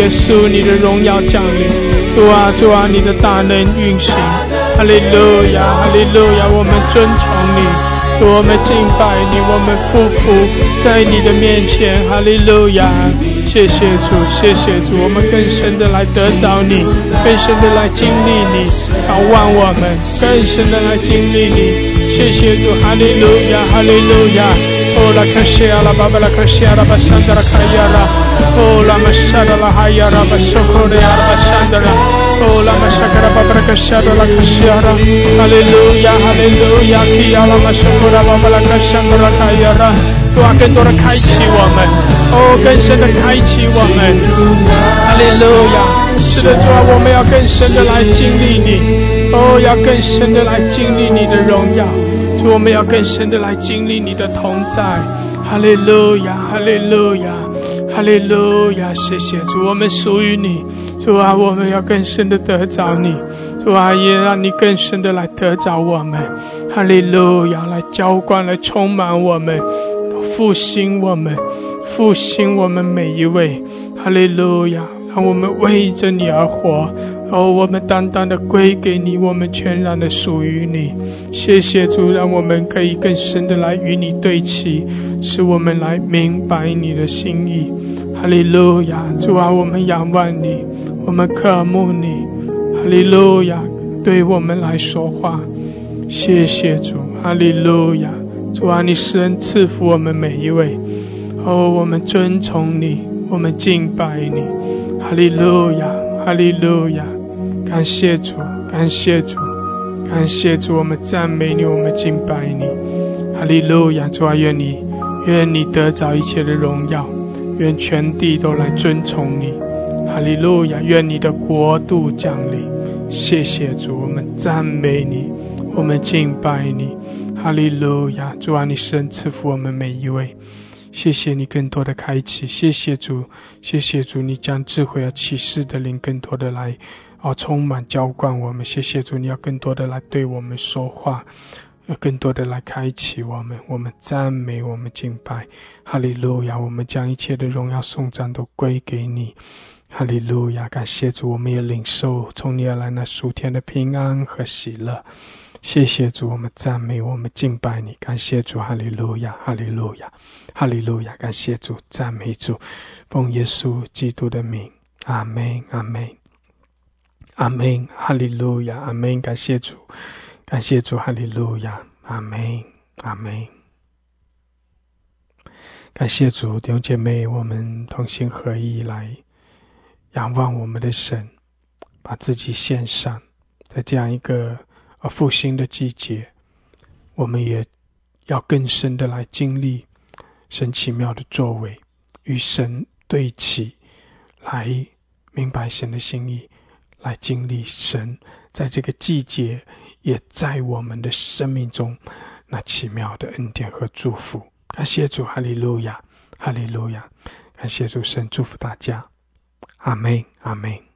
耶稣，你的荣耀降临。主啊，主啊，你的大能运行。哈利路亚，哈利路亚，我们尊崇你。我们敬拜你，我们匍匐在你的面前，哈利路亚！谢谢主，谢谢主，我们更深的来得着你，更深的来经历你，仰望我们，更深的来经历你。谢谢主，哈利路亚，哈利路亚！哦，拉卡西亚拉巴巴拉卡西亚拉巴桑德拉卡亚拉，哦，拉玛沙达拉哈亚拉巴索克的亚拉巴桑德拉。Oh, la masakara babara kashara la kashara. Hallelujah, hallelujah. Kia la masakara babara kashara la kayara. 主啊，更多的开启我们，哦，更深的开启我们。哈利路亚！是的，主啊，我们要更深的来经历你，哦，要更深的来经历你的荣耀。主，我们要更深的来经历你的同在。哈利路亚，哈利路亚，哈利路亚！谢谢主，我们属于你。主啊，我们要更深的得着你。主啊，也让你更深的来得着我们。哈利路亚，来浇灌，来充满我们，复兴我们，复兴我们每一位。哈利路亚，让我们为着你而活。哦，我们单单的归给你，我们全然的属于你。谢谢主，让我们可以更深的来与你对齐，使我们来明白你的心意。哈利路亚，主啊，我们仰望你，我们渴慕你。哈利路亚，对我们来说话。谢谢主，哈利路亚，主啊，你施恩赐福我们每一位。哦，我们尊崇你，我们敬拜你。哈利路亚，哈利路亚，感谢主，感谢主，感谢主，我们赞美你，我们敬拜你。哈利路亚，主啊，愿你，愿你得着一切的荣耀，愿全地都来尊崇你。哈利路亚，愿你的国度降临。谢谢主，我们赞美你，我们敬拜你。哈利路亚，主啊，你神赐福我们每一位。谢谢你更多的开启，谢谢主，谢谢主，你将智慧和启示的灵更多的来，哦，充满浇灌我们。谢谢主，你要更多的来对我们说话，要更多的来开启我们。我们赞美，我们敬拜，哈利路亚！我们将一切的荣耀颂赞都归给你，哈利路亚！感谢主，我们也领受从你而来那属天的平安和喜乐。谢谢主，我们赞美，我们敬拜你，感谢主，哈利路亚，哈利路亚，哈利路亚，感谢主，赞美主，奉耶稣基督的名，阿门，阿门，阿门，哈利路亚，阿门，感谢主，感谢主，哈利路亚，阿门，阿门，感谢主，弟兄姐妹，我们同心合意来仰望我们的神，把自己献上，在这样一个。而复兴的季节，我们也要更深的来经历神奇妙的作为，与神对齐，来明白神的心意，来经历神在这个季节也在我们的生命中那奇妙的恩典和祝福。感谢主，哈利路亚，哈利路亚！感谢主，神祝福大家，阿门，阿门。